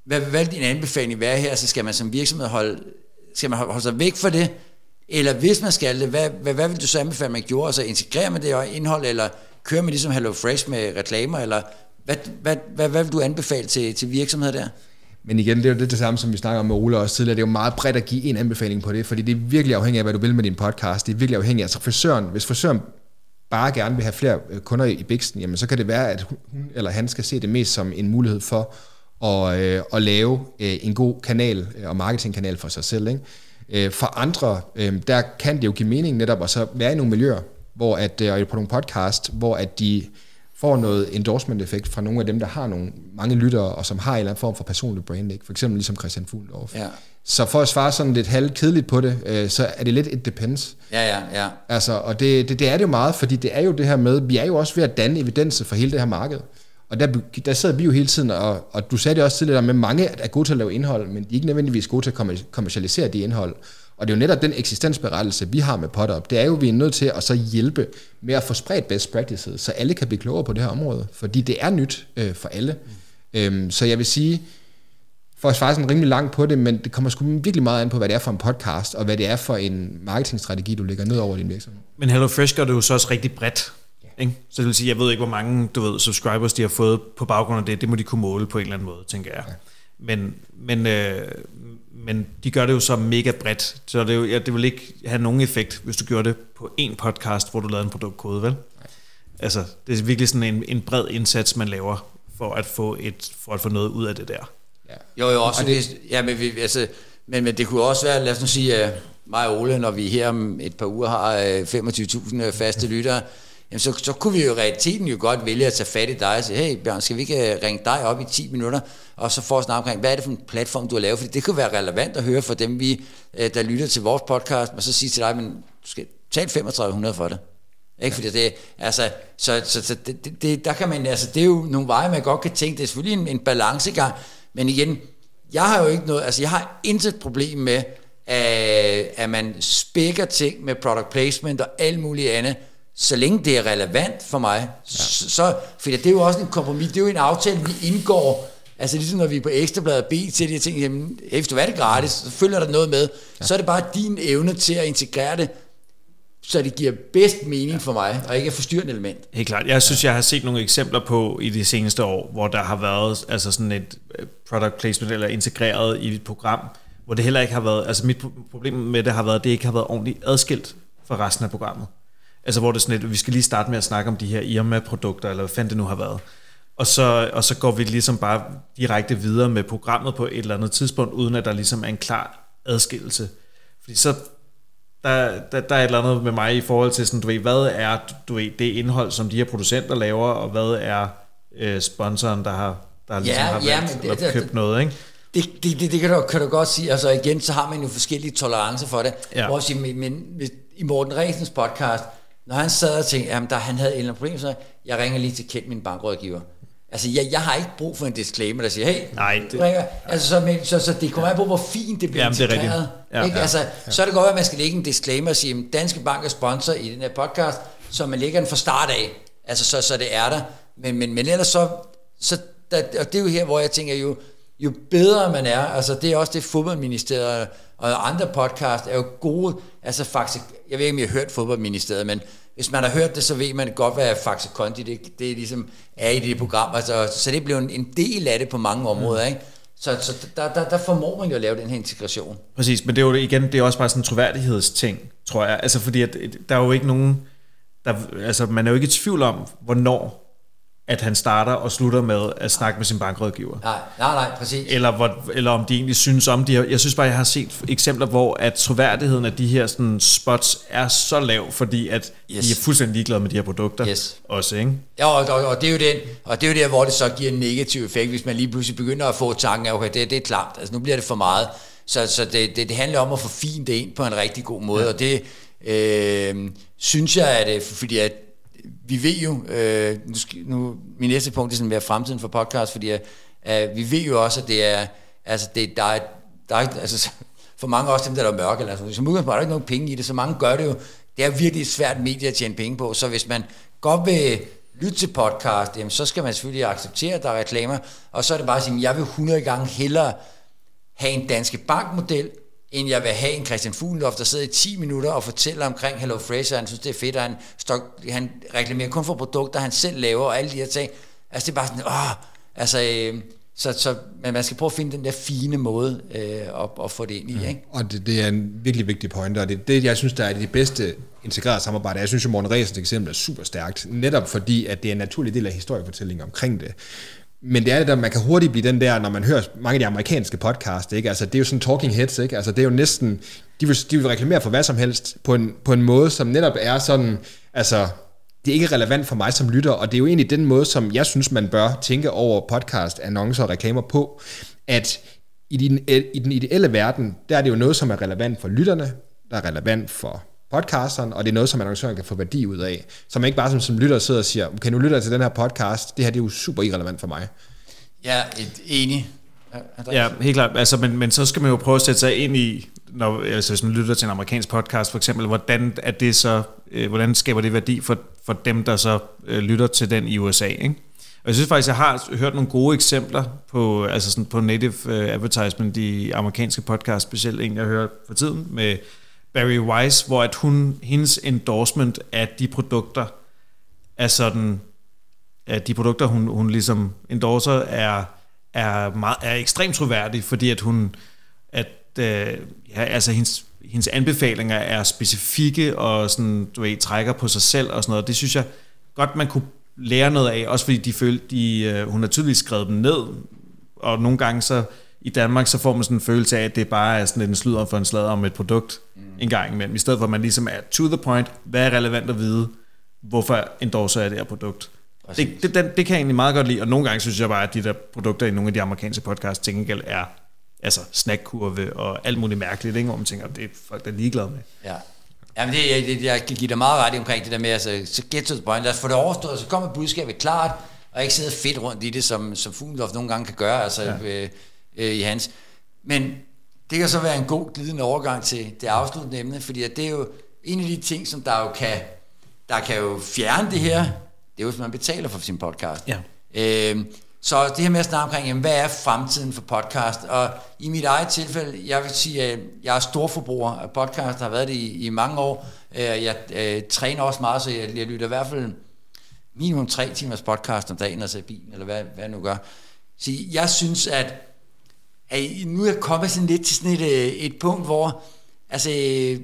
hvad, hvad vil din anbefaling være her? Så skal man som virksomhed holde, skal man holde sig væk fra det? Eller hvis man skal det, hvad, hvad, hvad vil du så anbefale, man gjorde? Altså integrere med det indhold, eller køre med ligesom Hello Fresh med reklamer, eller hvad, hvad, hvad, hvad vil du anbefale til, til virksomheder der?
Men igen, det er jo det, det samme, som vi snakker om med Ole også tidligere. Det er jo meget bredt at give en anbefaling på det, fordi det er virkelig afhængigt af, hvad du vil med din podcast. Det er virkelig afhængigt af, altså frisøren, hvis frisøren bare gerne vil have flere øh, kunder i Bixen, jamen så kan det være, at hun eller han skal se det mest som en mulighed for at, øh, at lave øh, en god kanal og marketingkanal for sig selv. Ikke? For andre, der kan det jo give mening netop at så være i nogle miljøer, hvor at, og på nogle podcast, hvor at de får noget endorsement-effekt fra nogle af dem, der har nogle mange lyttere, og som har en eller anden form for personlig brand, ikke? for eksempel ligesom Christian Fuglendorf. Ja. Så for at svare sådan lidt halvkedeligt på det, øh, så er det lidt et depends.
Ja, ja, ja.
Altså, og det, det, det er det jo meget, fordi det er jo det her med, vi er jo også ved at danne evidense for hele det her marked. Og der, der sidder vi jo hele tiden, og, og du sagde det også tidligere, med mange er gode til at lave indhold, men de er ikke nødvendigvis gode til at kommercialisere de indhold. Og det er jo netop den eksistensberettelse, vi har med PodUp. Det er jo, at vi er nødt til at så hjælpe med at få spredt best practices, så alle kan blive klogere på det her område. Fordi det er nyt øh, for alle. Mm. Øhm, så jeg vil sige, for at svare sådan rimelig langt på det, men det kommer sgu virkelig meget an på, hvad det er for en podcast, og hvad det er for en marketingstrategi, du lægger ned over din virksomhed.
Men HelloFresh gør det jo så også rigtig bredt. Ikke? Så det vil sige, jeg ved ikke, hvor mange du ved, subscribers de har fået på baggrund af det. Det må de kunne måle på en eller anden måde, tænker jeg. Ja. Men, men, øh, men de gør det jo så mega bredt, så det, jo, ja, det vil ikke have nogen effekt, hvis du gjorde det på en podcast, hvor du lavede en produktkode, vel? Nej. Altså, det er virkelig sådan en, en bred indsats, man laver for at få et for at få noget ud af det der.
Ja. Jo, jo, også, det, ja, men, vi, altså, men, men det kunne også være, lad os nu sige, uh, mig og Ole, når vi her om et par uger har uh, øh, 25.000 faste lyttere, jamen så, så kunne vi jo i realiteten jo godt vælge at tage fat i dig og sige, hey Bjørn, skal vi ikke øh, ringe dig op i 10 minutter, og så få os snakke omkring, hvad er det for en platform, du har lavet? Fordi det kunne være relevant at høre for dem, vi, øh, der lytter til vores podcast, og så sige til dig, men du skal tale 3500 for det. Ikke? Fordi det, altså, så, så, så det, det, der kan man, altså, det er jo nogle veje, man godt kan tænke, det er selvfølgelig en, en balancegang, men igen, jeg har jo ikke noget, altså jeg har intet problem med, at, at man spækker ting med product placement og alt muligt andet, så længe det er relevant for mig, ja. så, for det er jo også en kompromis, det er jo en aftale, vi indgår, altså ligesom når vi er på Ekstrabladet B til de ting, jamen, hvis du er det gratis, så følger der noget med, ja. så er det bare din evne til at integrere det, så det giver bedst mening ja. for mig, og ikke et forstyrrende element.
Helt klart. Jeg synes, jeg har set nogle eksempler på i de seneste år, hvor der har været altså sådan et øh, product placement eller integreret i et program, hvor det heller ikke har været, altså mit problem med det har været, at det ikke har været ordentligt adskilt fra resten af programmet. Altså hvor det er sådan et, vi skal lige starte med at snakke om de her Irma-produkter, eller hvad fanden det nu har været. Og så, og så går vi ligesom bare direkte videre med programmet på et eller andet tidspunkt, uden at der ligesom er en klar adskillelse. Fordi så, der, der, der er et eller andet med mig i forhold til sådan, du ved, hvad er du ved, det indhold, som de her producenter laver, og hvad er øh, sponsoren, der har, der ligesom ja, har valgt, ja, det, det, købt det, noget, ikke?
Det, det, det, det kan, du, kan du godt sige. Altså igen, så har man jo forskellige tolerancer for det. Ja. Sige, men, men, i Morten Ræsens podcast, når han sad og tænkte, at han havde et eller andet problem, så jeg ringer lige til Kent, min bankrådgiver. Altså, jeg, jeg har ikke brug for en disclaimer, der siger, hey,
Nej, det,
ringer. Altså, så, men, så, så det kommer ja. på, hvor fint det bliver Jamen, integreret. Det er ikke? Ja, altså, ja. Så er det godt, at man skal lægge en disclaimer og sige, at Danske Bank er sponsor i den her podcast, så man lægger den fra start af. Altså, så, så det er der. Men, men, men ellers så, så der, og det er jo her, hvor jeg tænker jo, jo bedre man er, altså det er også det fodboldministeriet og andre podcast er jo gode, altså faktisk, jeg ved ikke, om I har hørt fodboldministeriet, men hvis man har hørt det, så ved man godt, hvad Faxe Kondi det, det ligesom er i det program. Altså, så det bliver en, en del af det på mange områder. Ikke? Så, så der, der, der formår man jo at lave den her integration.
Præcis, men det er jo igen, det er også bare sådan en troværdighedsting, tror jeg. Altså fordi, at der er jo ikke nogen, der, altså man er jo ikke i tvivl om, hvornår at han starter og slutter med at snakke med sin bankrådgiver.
Nej, nej, nej, præcis.
Eller, hvor, eller om de egentlig synes om det. Jeg synes bare, jeg har set eksempler, hvor at troværdigheden af de her sådan, spots er så lav, fordi at yes. de er fuldstændig ligeglade med de her produkter
yes.
også, ikke?
Ja, og, og, og, det er jo den, og det er jo der, hvor det så giver en negativ effekt, hvis man lige pludselig begynder at få tanken af, okay, det, det er klart, altså nu bliver det for meget. Så, så det, det, det handler om at få fint det ind på en rigtig god måde, ja. og det øh, synes jeg, at det, fordi at vi ved jo, øh, nu, nu, min næste punkt er sådan, mere fremtiden for podcast, fordi øh, øh, vi ved jo også, at det er, altså det, der er, der er altså, for mange også dem, der er mørke, altså, som udgangspunkt er der ikke nogen penge i det, så mange gør det jo, det er virkelig et svært medie at tjene penge på, så hvis man godt vil lytte til podcast, jamen, så skal man selvfølgelig acceptere, at der er reklamer, og så er det bare at sige, at jeg vil 100 gange hellere have en danske bankmodel, end jeg vil have en Christian Fuglendorf, der sidder i 10 minutter og fortæller omkring Hello Fresh, og han synes, det er fedt, og han, stok, han reklamerer kun for produkter, han selv laver, og alle de her ting. Altså, det er bare sådan, åh, altså, øh, så, så men man skal prøve at finde den der fine måde øh, at, at få det ind i. Ikke?
Og det, det er en virkelig vigtig point, og det det, jeg synes, der er det bedste integrerede samarbejde. Jeg synes jo, Morten Ræsens eksempel er super stærkt, netop fordi, at det er en naturlig del af historiefortællingen omkring det. Men det er det der, man kan hurtigt blive den der, når man hører mange af de amerikanske podcasts, ikke? Altså, det er jo sådan talking heads, ikke? Altså, det er jo næsten, de vil, de vil reklamere for hvad som helst, på en, på en måde, som netop er sådan, altså, det er ikke relevant for mig som lytter, og det er jo egentlig den måde, som jeg synes, man bør tænke over podcast, annoncer og reklamer på, at i den, i den ideelle verden, der er det jo noget, som er relevant for lytterne, der er relevant for podcasteren, og det er noget, som annoncøren kan få værdi ud af. Så man ikke bare som, som lytter sidder og siger, okay, nu lytter jeg til den her podcast, det her det er jo super irrelevant for mig.
Ja, et enig.
Ja, helt klart. Altså, men, men så skal man jo prøve at sætte sig ind i, når, altså, hvis man lytter til en amerikansk podcast for eksempel, hvordan, er det så, øh, hvordan skaber det værdi for, for dem, der så øh, lytter til den i USA, ikke? Og jeg synes faktisk, jeg har hørt nogle gode eksempler på, altså sådan på native uh, advertisement i amerikanske podcast, specielt en, jeg hører for tiden, med Barry Weiss, hvor at hun, hendes endorsement af de produkter er sådan, at de produkter, hun, hun ligesom endorser, er, er, meget, er ekstremt troværdig, fordi at hun, at øh, ja, altså hendes, hendes anbefalinger er specifikke og sådan, du ved, trækker på sig selv og sådan noget. Det synes jeg godt, man kunne lære noget af, også fordi de følte, de, øh, hun har tydeligvis skrevet dem ned, og nogle gange så i Danmark, så får man sådan en følelse af, at det bare er sådan en sludder for en slader om et produkt mm. en gang imellem, i stedet for at man ligesom er to the point, hvad er relevant at vide hvorfor endorser jeg det her produkt? Det, det, det, det kan jeg egentlig meget godt lide, og nogle gange synes jeg bare, at de der produkter i nogle af de amerikanske podcasts til gengæld er altså snackkurve og alt muligt mærkeligt, ikke? hvor man tænker, det er folk, der er ligeglade med.
Ja. Jamen, det, det, jeg kan give dig meget ret i omkring det der med, altså, så get to the point, lad os få det overstået, så kommer budskabet klart, og ikke sidde fedt rundt i det, som, som Fuglendorf nogle gange kan gøre, altså ja. øh, øh, i hans. Men det kan så være en god glidende overgang til det afsluttende emne, fordi at det er jo en af de ting, som der jo kan, der kan jo fjerne det her, det er jo, hvis man betaler for sin podcast.
Ja.
Øh, så det her med at snakke omkring, jamen, hvad er fremtiden for podcast? Og i mit eget tilfælde, jeg vil sige, at jeg er storforbruger af podcast, har været det i, i mange år. Øh, jeg øh, træner også meget, så jeg, jeg lytter i hvert fald minimum tre timers podcast om dagen, altså i bilen, eller hvad, hvad jeg nu gør. Så jeg synes, at, at nu er jeg kommet sådan lidt til sådan et, øh, et punkt, hvor altså, øh,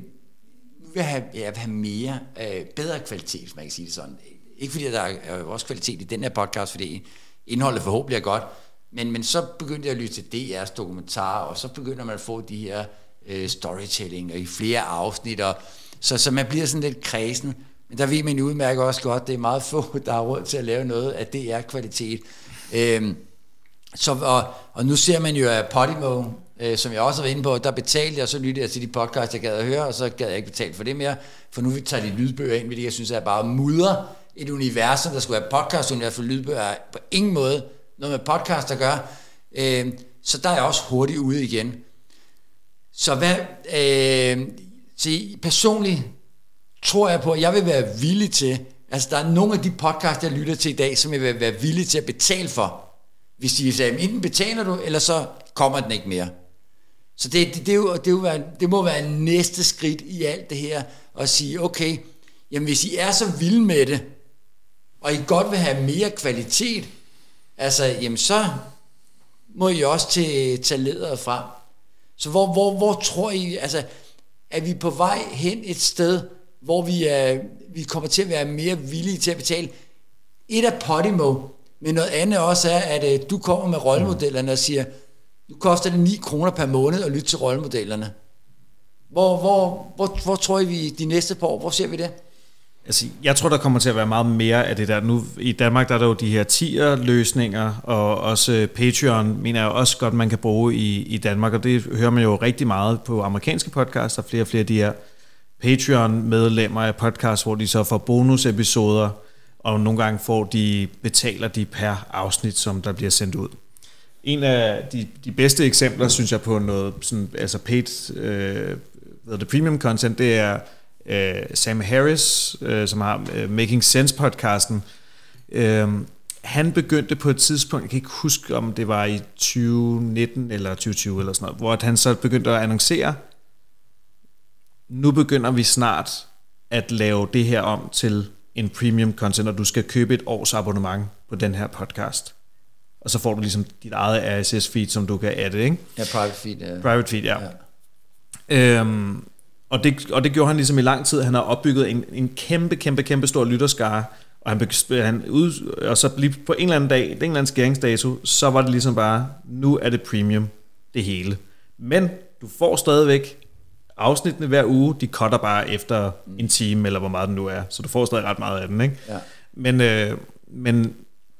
nu vil jeg have, jeg vil have mere, øh, bedre kvalitet, hvis man kan sige det sådan. Ikke fordi der er øh, også kvalitet i den her podcast, fordi indholdet forhåbentlig er godt, men, men så begyndte jeg at lytte til DR's dokumentarer, og så begynder man at få de her øh, storytelling og i flere afsnit, og, så, så man bliver sådan lidt kredsen. Men der ved man udmærket også godt, det er meget få, der har råd til at lave noget af DR-kvalitet. Øhm, så, og, og nu ser man jo, at Podimo, øh, som jeg også har været inde på, der betalte jeg, og så lyttede jeg til de podcast, jeg gad at høre, og så gad jeg ikke betale for det mere, for nu tager de lydbøger ind, fordi jeg synes, at jeg bare mudder et univers, der skulle være podcast univers for lydbøger, er på ingen måde noget med podcast at gøre. Øh, så der er jeg også hurtigt ude igen. Så hvad, øh, se, personligt tror jeg på, at jeg vil være villig til, altså der er nogle af de podcasts, jeg lytter til i dag, som jeg vil være villig til at betale for. Hvis de sagde, enten betaler du, eller så kommer den ikke mere. Så det, det, det, er jo, det, er jo, det må være næste skridt i alt det her, at sige, okay, jamen hvis I er så vilde med det, og I godt vil have mere kvalitet, altså, jamen så må I også til, tage lederet frem. Så hvor, hvor, hvor tror I, altså, er vi på vej hen et sted, hvor vi, er, vi kommer til at være mere villige til at betale? Et af Podimo, men noget andet også er, at øh, du kommer med rollemodellerne og siger, nu koster det 9 kroner per måned at lytte til rollemodellerne. Hvor, hvor, hvor, hvor tror I vi de næste par år, hvor ser vi det?
Altså, jeg tror, der kommer til at være meget mere af det der. Nu i Danmark der er der jo de her tier-løsninger, og også øh, Patreon mener jeg også godt, man kan bruge i, i Danmark, og det hører man jo rigtig meget på amerikanske podcasts, der er flere og flere af de her Patreon-medlemmer af podcasts, hvor de så får bonusepisoder, og nogle gange får de, betaler de per afsnit, som der bliver sendt ud. En af de, de bedste eksempler, synes jeg, på noget sådan, altså paid, øh, hvad det, premium content, det er øh, Sam Harris, øh, som har øh, Making Sense podcasten, øh, han begyndte på et tidspunkt, jeg kan ikke huske om det var i 2019 eller 2020 eller sådan noget, hvor han så begyndte at annoncere, nu begynder vi snart at lave det her om til en premium content, og du skal købe et års abonnement på den her podcast. Og så får du ligesom dit eget RSS feed, som du kan adde, ikke?
Ja, private feed. Ja.
Private feed, ja. ja. Øhm, og det, og det gjorde han ligesom i lang tid. Han har opbygget en, en kæmpe, kæmpe, kæmpe stor lytterskare, og han, han ud, og så lige på en eller anden dag, en eller anden skæringsdato, så var det ligesom bare, nu er det premium, det hele. Men du får stadigvæk afsnittene hver uge, de cutter bare efter en time, eller hvor meget den nu er, så du får stadig ret meget af den, ikke?
Ja.
Men, øh, men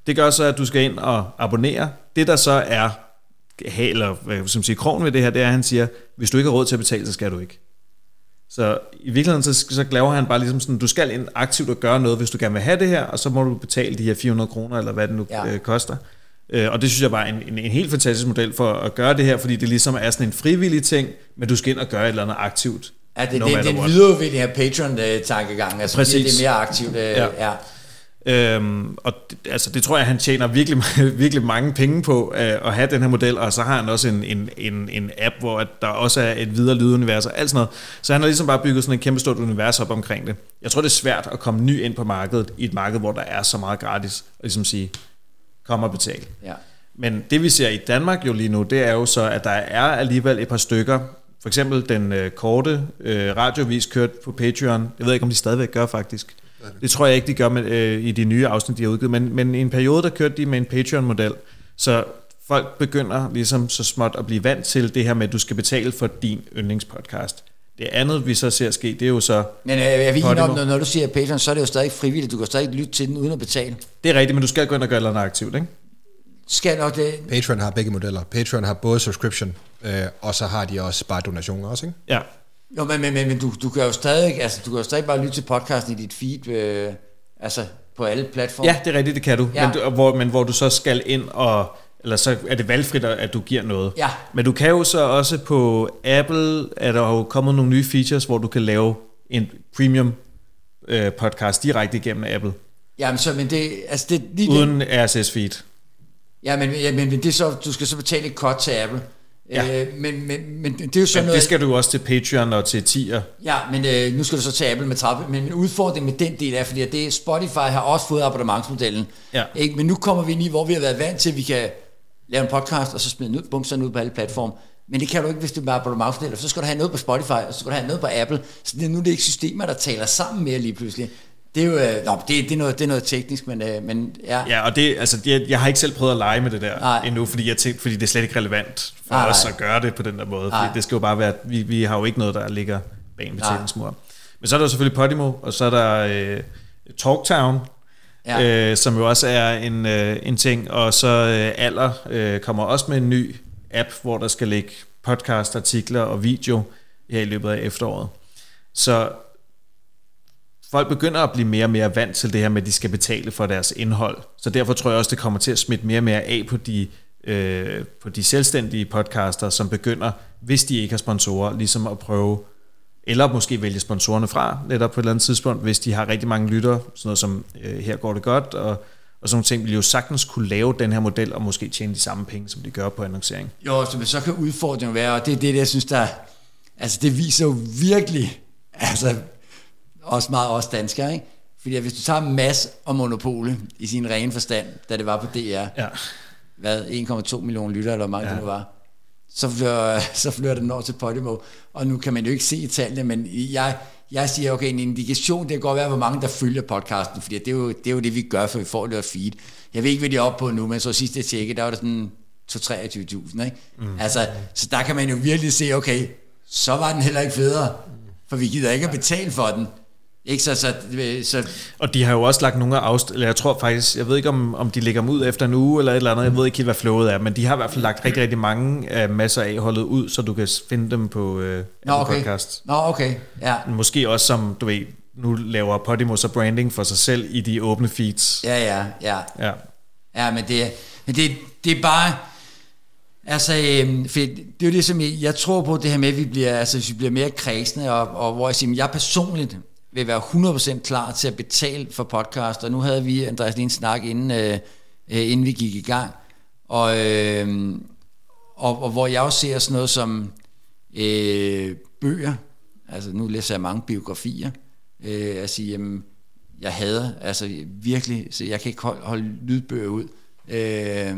det gør så, at du skal ind og abonnere. Det der så er, eller som siger, krogen ved det her, det er, at han siger, hvis du ikke har råd til at betale, så skal du ikke. Så i virkeligheden, så, så laver han bare ligesom sådan, du skal ind aktivt og gøre noget, hvis du gerne vil have det her, og så må du betale de her 400 kroner, eller hvad det nu ja. øh, koster. Øh, og det synes jeg var en, en, en helt fantastisk model for at gøre det her, fordi det ligesom er sådan en frivillig ting, men du skal ind og gøre et eller andet aktivt.
Ja, det, no det, det er en videreudvikling af Patreon-tankegang, altså Præcis. det er mere aktivt. Øh, ja. ja.
Øhm, og det, altså, det tror jeg, han tjener virkelig, virkelig mange penge på øh, at have den her model, og så har han også en, en, en, en app, hvor at der også er et videre lydunivers og alt sådan noget. Så han har ligesom bare bygget sådan et kæmpe stort univers op omkring det. Jeg tror, det er svært at komme ny ind på markedet, i et marked, hvor der er så meget gratis, og ligesom sige, kom og betal.
Ja.
Men det vi ser i Danmark jo lige nu, det er jo så, at der er alligevel et par stykker, for eksempel den øh, korte øh, radiovis kørt på Patreon. Jeg ved ikke, om de stadigvæk gør faktisk. Det tror jeg ikke, de gør med, øh, i de nye afsnit, de har udgivet, men, men i en periode, der kørte de med en Patreon-model, så folk begynder ligesom så småt at blive vant til det her med, at du skal betale for din yndlingspodcast. Det andet, vi så ser ske, det er jo så...
Men øh, jeg vil om, når, når du siger Patreon, så er det jo stadig frivilligt. Du kan stadig lytte til den uden at betale.
Det er rigtigt, men du skal gå ind og gøre noget aktivt, ikke?
Skal nok det...
Patreon har begge modeller. Patreon har både subscription, øh, og så har de også bare donationer også, ikke?
Ja.
Jo, men, men, men, men du, du kan jo stadig, altså, du kan jo stadig bare lytte til podcasten i dit feed, øh, altså på alle platforme.
Ja, det er rigtigt, det kan du.
Ja.
Men, du hvor, men hvor du så skal ind og... Eller så er det valgfrit, at du giver noget.
Ja.
Men du kan jo så også på Apple, er der jo kommet nogle nye features, hvor du kan lave en premium øh, podcast direkte igennem Apple,
Jamen, så, men det, altså det, lige det,
uden RSS-feed.
ja, men, ja, men det er så, du skal så betale et cut til Apple.
Ja.
Øh, men, men, men det er jo sådan
Men
noget...
det skal du også til Patreon og til Tier.
Ja, men øh, nu skal du så til Apple med 30. Men min udfordring med den del er, fordi at det, Spotify har også fået abonnementsmodellen.
Ja.
Ikke? Men nu kommer vi ind i, hvor vi har været vant til, at vi kan lave en podcast, og så smide den ud, bum, så den ud på alle platforme. Men det kan du ikke, hvis du bare abonnementsmodel. For så skal du have noget på Spotify, og så skal du have noget på Apple. Så det er nu det er ikke systemer, der taler sammen mere lige pludselig. Det er jo øh, nå, det, det, er noget, det er noget teknisk, men, øh, men ja.
Ja, og det, altså, jeg, jeg har ikke selv prøvet at lege med det der
Nej.
endnu, fordi, jeg tænkte, fordi det er slet ikke relevant for
Nej,
os
nej.
at gøre det på den der måde.
Nej.
Fordi det skal jo bare være, at vi, vi har jo ikke noget, der ligger bag en betalingsmur. Men så er der selvfølgelig Podimo, og så er der øh, Talktown,
Ja.
øh, som jo også er en, øh, en ting, og så øh, Aller øh, kommer også med en ny app, hvor der skal ligge podcast, artikler og video her i løbet af efteråret. Så folk begynder at blive mere og mere vant til det her med, at de skal betale for deres indhold. Så derfor tror jeg også, det kommer til at smitte mere og mere af på de, øh, på de selvstændige podcaster, som begynder, hvis de ikke har sponsorer, ligesom at prøve, eller måske vælge sponsorerne fra, netop på et eller andet tidspunkt, hvis de har rigtig mange lyttere, sådan noget som øh, her går det godt, og, og sådan nogle ting, vil jo sagtens kunne lave den her model, og måske tjene de samme penge, som de gør på annoncering.
Jo, så, så kan udfordringen være, og det er det, jeg synes, der... Altså, det viser jo virkelig, altså, også meget os danskere, ikke? Fordi hvis du tager Mass og Monopole i sin rene forstand, da det var på DR,
Ja.
hvad, 1,2 millioner lyttere, eller hvor mange
ja.
det nu var, så flytter, så flytter den over til Podimo. Og nu kan man jo ikke se tallene, men jeg, jeg siger, okay, en indikation, det kan godt være, hvor mange der følger podcasten, fordi det er, jo, det er jo det, vi gør, for vi får det feed. Jeg ved ikke, hvad de er oppe på nu, men så sidst jeg tjekkede, der var der sådan 2-23.000, ikke? Mm. Altså, så der kan man jo virkelig se, okay, så var den heller ikke federe, for vi gider ikke at betale for den. Ikke så, så, så
Og de har jo også lagt nogle af afst... Eller jeg tror faktisk, jeg ved ikke om, om de lægger dem ud efter en uge eller et eller andet, jeg ved ikke helt, hvad flowet er, men de har i hvert fald lagt rigtig, rigtig mange af masser af holdet ud, så du kan finde dem på øh,
Nå,
Apple
okay.
podcast.
Nå, okay. Ja.
Måske også som, du ved, nu laver Podimo så branding for sig selv i de åbne feeds.
Ja, ja, ja.
Ja.
Ja, men det, men det, det er bare... Altså, øhm, for det er jo det, som jeg, jeg tror på, det her med, at vi bliver, altså, vi bliver mere kredsende, og, og hvor jeg siger, jeg personligt vil være 100% klar til at betale for podcast, og nu havde vi, Andreas, lige en snak, inden, øh, øh inden vi gik i gang, og, øh, og, og hvor jeg også ser sådan noget som øh, bøger, altså nu læser jeg mange biografier, øh, at sige, jamen, jeg hader, altså virkelig, så jeg kan ikke holde, holde lydbøger ud. Øh,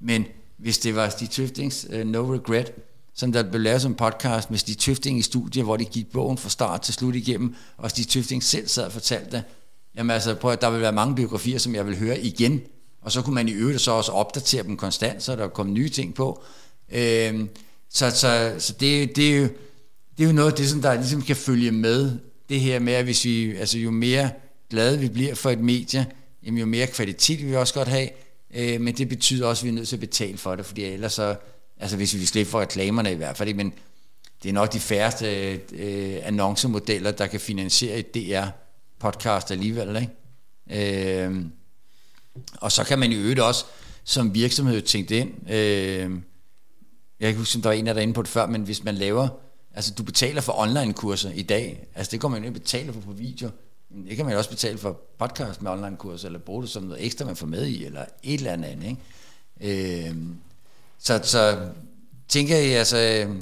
men hvis det var Stig Tøftings uh, øh, No Regret, som der blev lavet som en podcast med Stig Tøfting i studiet, hvor de gik bogen fra start til slut igennem, og Stig Tøfting selv sad og fortalte det, jamen altså, prøv at der vil være mange biografier, som jeg vil høre igen, og så kunne man i øvrigt så også opdatere dem konstant, så der kom nye ting på. Øh, så så, så det, det, er jo, det er jo noget af det, som der ligesom kan følge med, det her med, at hvis vi, altså jo mere glade vi bliver for et medie, jamen jo mere kvalitet vil vi også godt have, øh, men det betyder også, at vi er nødt til at betale for det, fordi ellers så, altså hvis vi slipper for reklamerne i hvert fald, ikke? men det er nok de færreste øh, annoncemodeller, der kan finansiere et DR-podcast alligevel, ikke? Øh, og så kan man i øvrigt også som virksomhed tænke det ind, øh, jeg kan huske, om der var en af der inde på det før, men hvis man laver, altså du betaler for online-kurser i dag, altså det går man jo ikke betale for på video, men det kan man jo også betale for podcast med online-kurser, eller bruge det som noget ekstra, man får med i, eller et eller andet, ikke? Øh, så, så tænker jeg, altså, øh,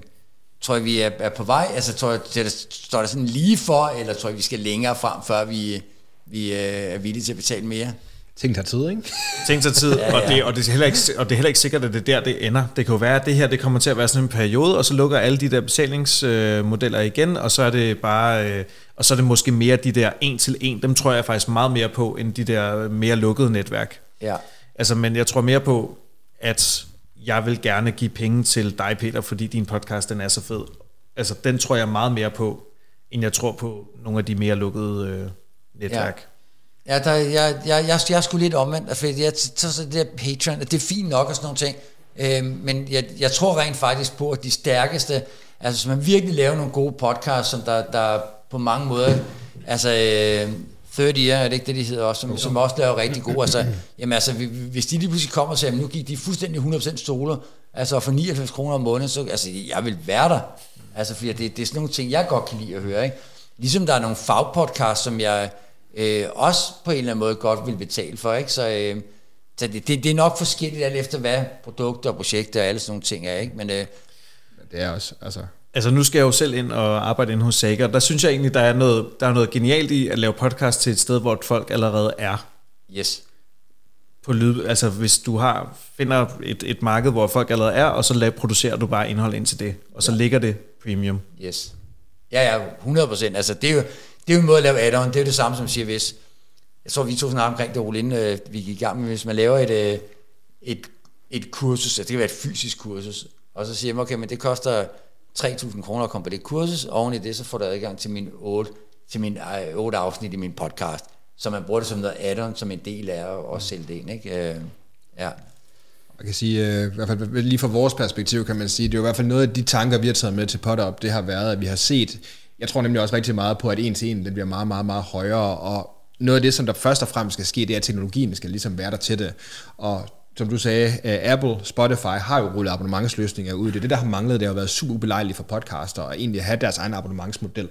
tror jeg, vi er, er på vej, altså tror jeg, det, står der sådan lige for, eller tror jeg, vi skal længere frem, før vi, vi øh, er villige til at betale mere?
Ting tager tid, ikke?
Ting tager tid, ja, ja. Og, det, og, det er heller ikke, og det er heller ikke sikkert, at det er der, det ender. Det kan jo være, at det her det kommer til at være sådan en periode, og så lukker alle de der betalingsmodeller igen, og så er det bare, øh, og så er det måske mere de der en til en. Dem tror jeg faktisk meget mere på, end de der mere lukkede netværk.
Ja.
Altså, men jeg tror mere på, at jeg vil gerne give penge til dig, Peter, fordi din podcast den er så fed. Altså, den tror jeg meget mere på, end jeg tror på nogle af de mere lukkede øh, netværk.
Ja, der, jeg, jeg, jeg, jeg, jeg er sgu lidt omvendt, for jeg tager så det der Patreon, det er fint nok og sådan nogle ting, øh, men jeg, jeg tror rent faktisk på, at de stærkeste, altså hvis man virkelig laver nogle gode podcasts, som der, der på mange måder, altså øh, 30 Year, er det ikke det, de hedder også, som, som også laver rigtig gode, altså, jamen altså, hvis de lige pludselig kommer og siger, nu gik de fuldstændig 100% solo, altså for 99 kroner om måneden, så altså, jeg vil være der, altså fordi det, det er sådan nogle ting, jeg godt kan lide at høre, ikke? Ligesom der er nogle fagpodcasts, som jeg øh, også på en eller anden måde godt vil betale for, ikke? Så, øh, så det, det, det er nok forskelligt alt efter, hvad produkter og projekter og alle sådan nogle ting er, ikke? Men øh,
det er også, altså...
Altså nu skal jeg jo selv ind og arbejde ind hos Sager. Der synes jeg egentlig, der er noget, der er noget genialt i at lave podcast til et sted, hvor folk allerede er.
Yes.
På lyd, altså hvis du har finder et, et marked, hvor folk allerede er, og så laver, producerer du bare indhold ind til det, og så ja. ligger det premium.
Yes. Ja, ja, 100%. Altså det er jo, det er jo en måde at lave add-on. Det er jo det samme som siger, hvis... Jeg tror, vi to snakker omkring det, Ole, inden øh, vi gik i gang med, hvis man laver et, øh, et, et kursus, altså det kan være et fysisk kursus, og så siger man, okay, men det koster 3.000 kroner at komme på det kursus, og oven i det, så får du adgang til min 8, til min, øh, 8 afsnit i min podcast, så man bruger det som noget add-on, som en del af at også sælge det ind, ikke? Øh, ja.
Jeg kan sige, øh, i hvert fald lige fra vores perspektiv kan man sige, det er jo i hvert fald noget af de tanker, vi har taget med til PodUp, det har været, at vi har set jeg tror nemlig også rigtig meget på, at en til en, den bliver meget, meget, meget højere, og noget af det, som der først og fremmest skal ske, det er, at teknologien skal ligesom være der til det. Og som du sagde, øh, Apple, Spotify har jo rullet abonnementsløsninger ud. Det er det, der har manglet. Det har været super ubelejligt for podcaster at egentlig have deres egen abonnementsmodel.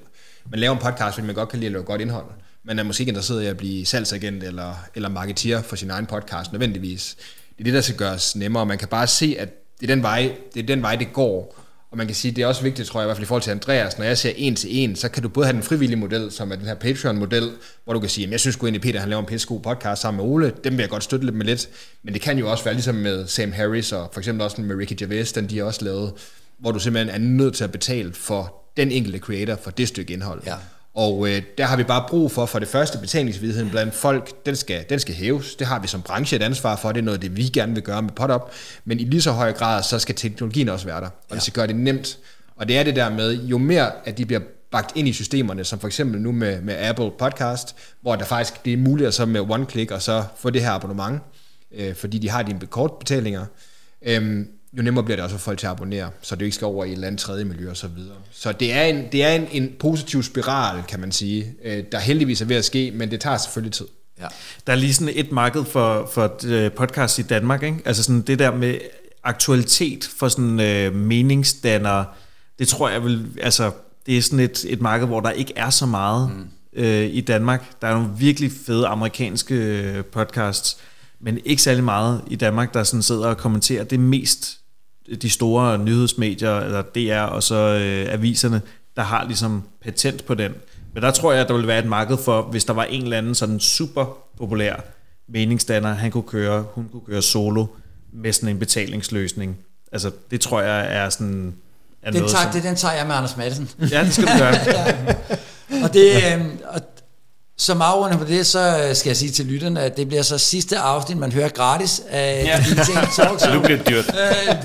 Man laver en podcast, fordi man godt kan lide at lave godt indhold. Man er måske ikke interesseret i at blive salgsagent eller, eller marketeer for sin egen podcast nødvendigvis. Det er det, der skal gøres nemmere. Man kan bare se, at det er den vej, det, er den vej, det går. Og man kan sige, det er også vigtigt, tror jeg, i hvert fald i forhold til Andreas, når jeg ser en til en, så kan du både have den frivillige model, som er den her Patreon-model, hvor du kan sige, at jeg synes sgu egentlig, Peter han laver en pisse god podcast sammen med Ole, dem vil jeg godt støtte lidt med lidt, men det kan jo også være ligesom med Sam Harris, og for eksempel også med Ricky Gervais, den de har også lavet, hvor du simpelthen er nødt til at betale for den enkelte creator for det stykke indhold.
Ja.
Og øh, der har vi bare brug for, for det første, betalingsvidigheden blandt folk, den skal, den skal hæves. Det har vi som branche et ansvar for, det er noget det, vi gerne vil gøre med PodUp. Men i lige så høj grad, så skal teknologien også være der, og ja. det skal gøre det nemt. Og det er det der med, jo mere at de bliver bagt ind i systemerne, som for eksempel nu med, med Apple Podcast, hvor der faktisk det er muligt at så med one-click og så få det her abonnement, øh, fordi de har dine kortbetalinger. Øh, jo nemmere bliver det også for folk til at abonnere, så det ikke skal over i et eller andet tredje miljø og så videre. Så det er en, det er en, en positiv spiral, kan man sige, øh, der heldigvis er ved at ske, men det tager selvfølgelig tid.
Ja. Der er lige sådan et marked for, for øh, podcast i Danmark, ikke? Altså sådan det der med aktualitet for sådan øh, meningsdannere, det tror jeg vil, altså det er sådan et, et marked, hvor der ikke er så meget mm. øh, i Danmark. Der er nogle virkelig fede amerikanske øh, podcasts, men ikke særlig meget i Danmark, der sådan sidder og kommenterer det mest de store nyhedsmedier, eller DR og så øh, aviserne, der har ligesom patent på den. Men der tror jeg, at der vil være et marked for, hvis der var en eller anden sådan super populær meningsdanner, han kunne køre, hun kunne køre solo med sådan en betalingsløsning. Altså, det tror jeg er sådan... Er
den, tager,
som...
det, den tager jeg med Anders Madsen.
Ja, det skal du gøre.
ja. Og det, øh, og som afrunder på det, så skal jeg sige til lytterne, at det bliver så sidste afsnit, man hører gratis af ja. Digital Talk.
Så nu bliver det dyrt.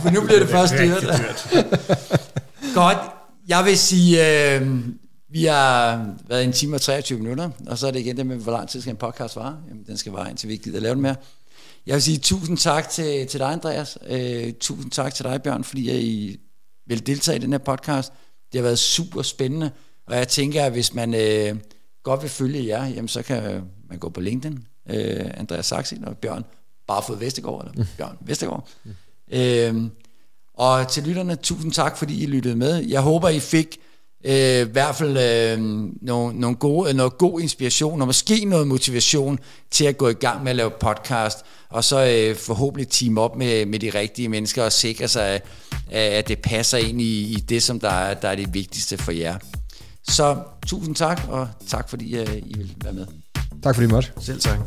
Øh, nu bliver det først dyrt.
dyrt.
Godt. Jeg vil sige, øh, vi har været en time og 23 minutter, og så er det igen det med, hvor lang tid skal en podcast vare? Jamen, den skal vare indtil vi ikke gider lave den mere. Jeg vil sige tusind tak til, til dig, Andreas. Øh, tusind tak til dig, Bjørn, fordi I vil deltage i den her podcast. Det har været super spændende, og jeg tænker, at hvis man... Øh, godt vil følge jer, jamen så kan man gå på LinkedIn, øh, Andreas Saxin og Bjørn Barfod Vestergaard, eller mm. Bjørn Vestergaard. Mm. Øh, og til lytterne, tusind tak, fordi I lyttede med. Jeg håber, I fik øh, i hvert fald øh, nogle, nogle gode, noget god inspiration, og måske noget motivation til at gå i gang med at lave podcast, og så øh, forhåbentlig team op med, med de rigtige mennesker, og sikre sig, at, at det passer ind i, i det, som der er, der er det vigtigste for jer. Så tusind tak, og tak fordi øh, I vil være med.
Tak fordi I måtte.
Selv tak.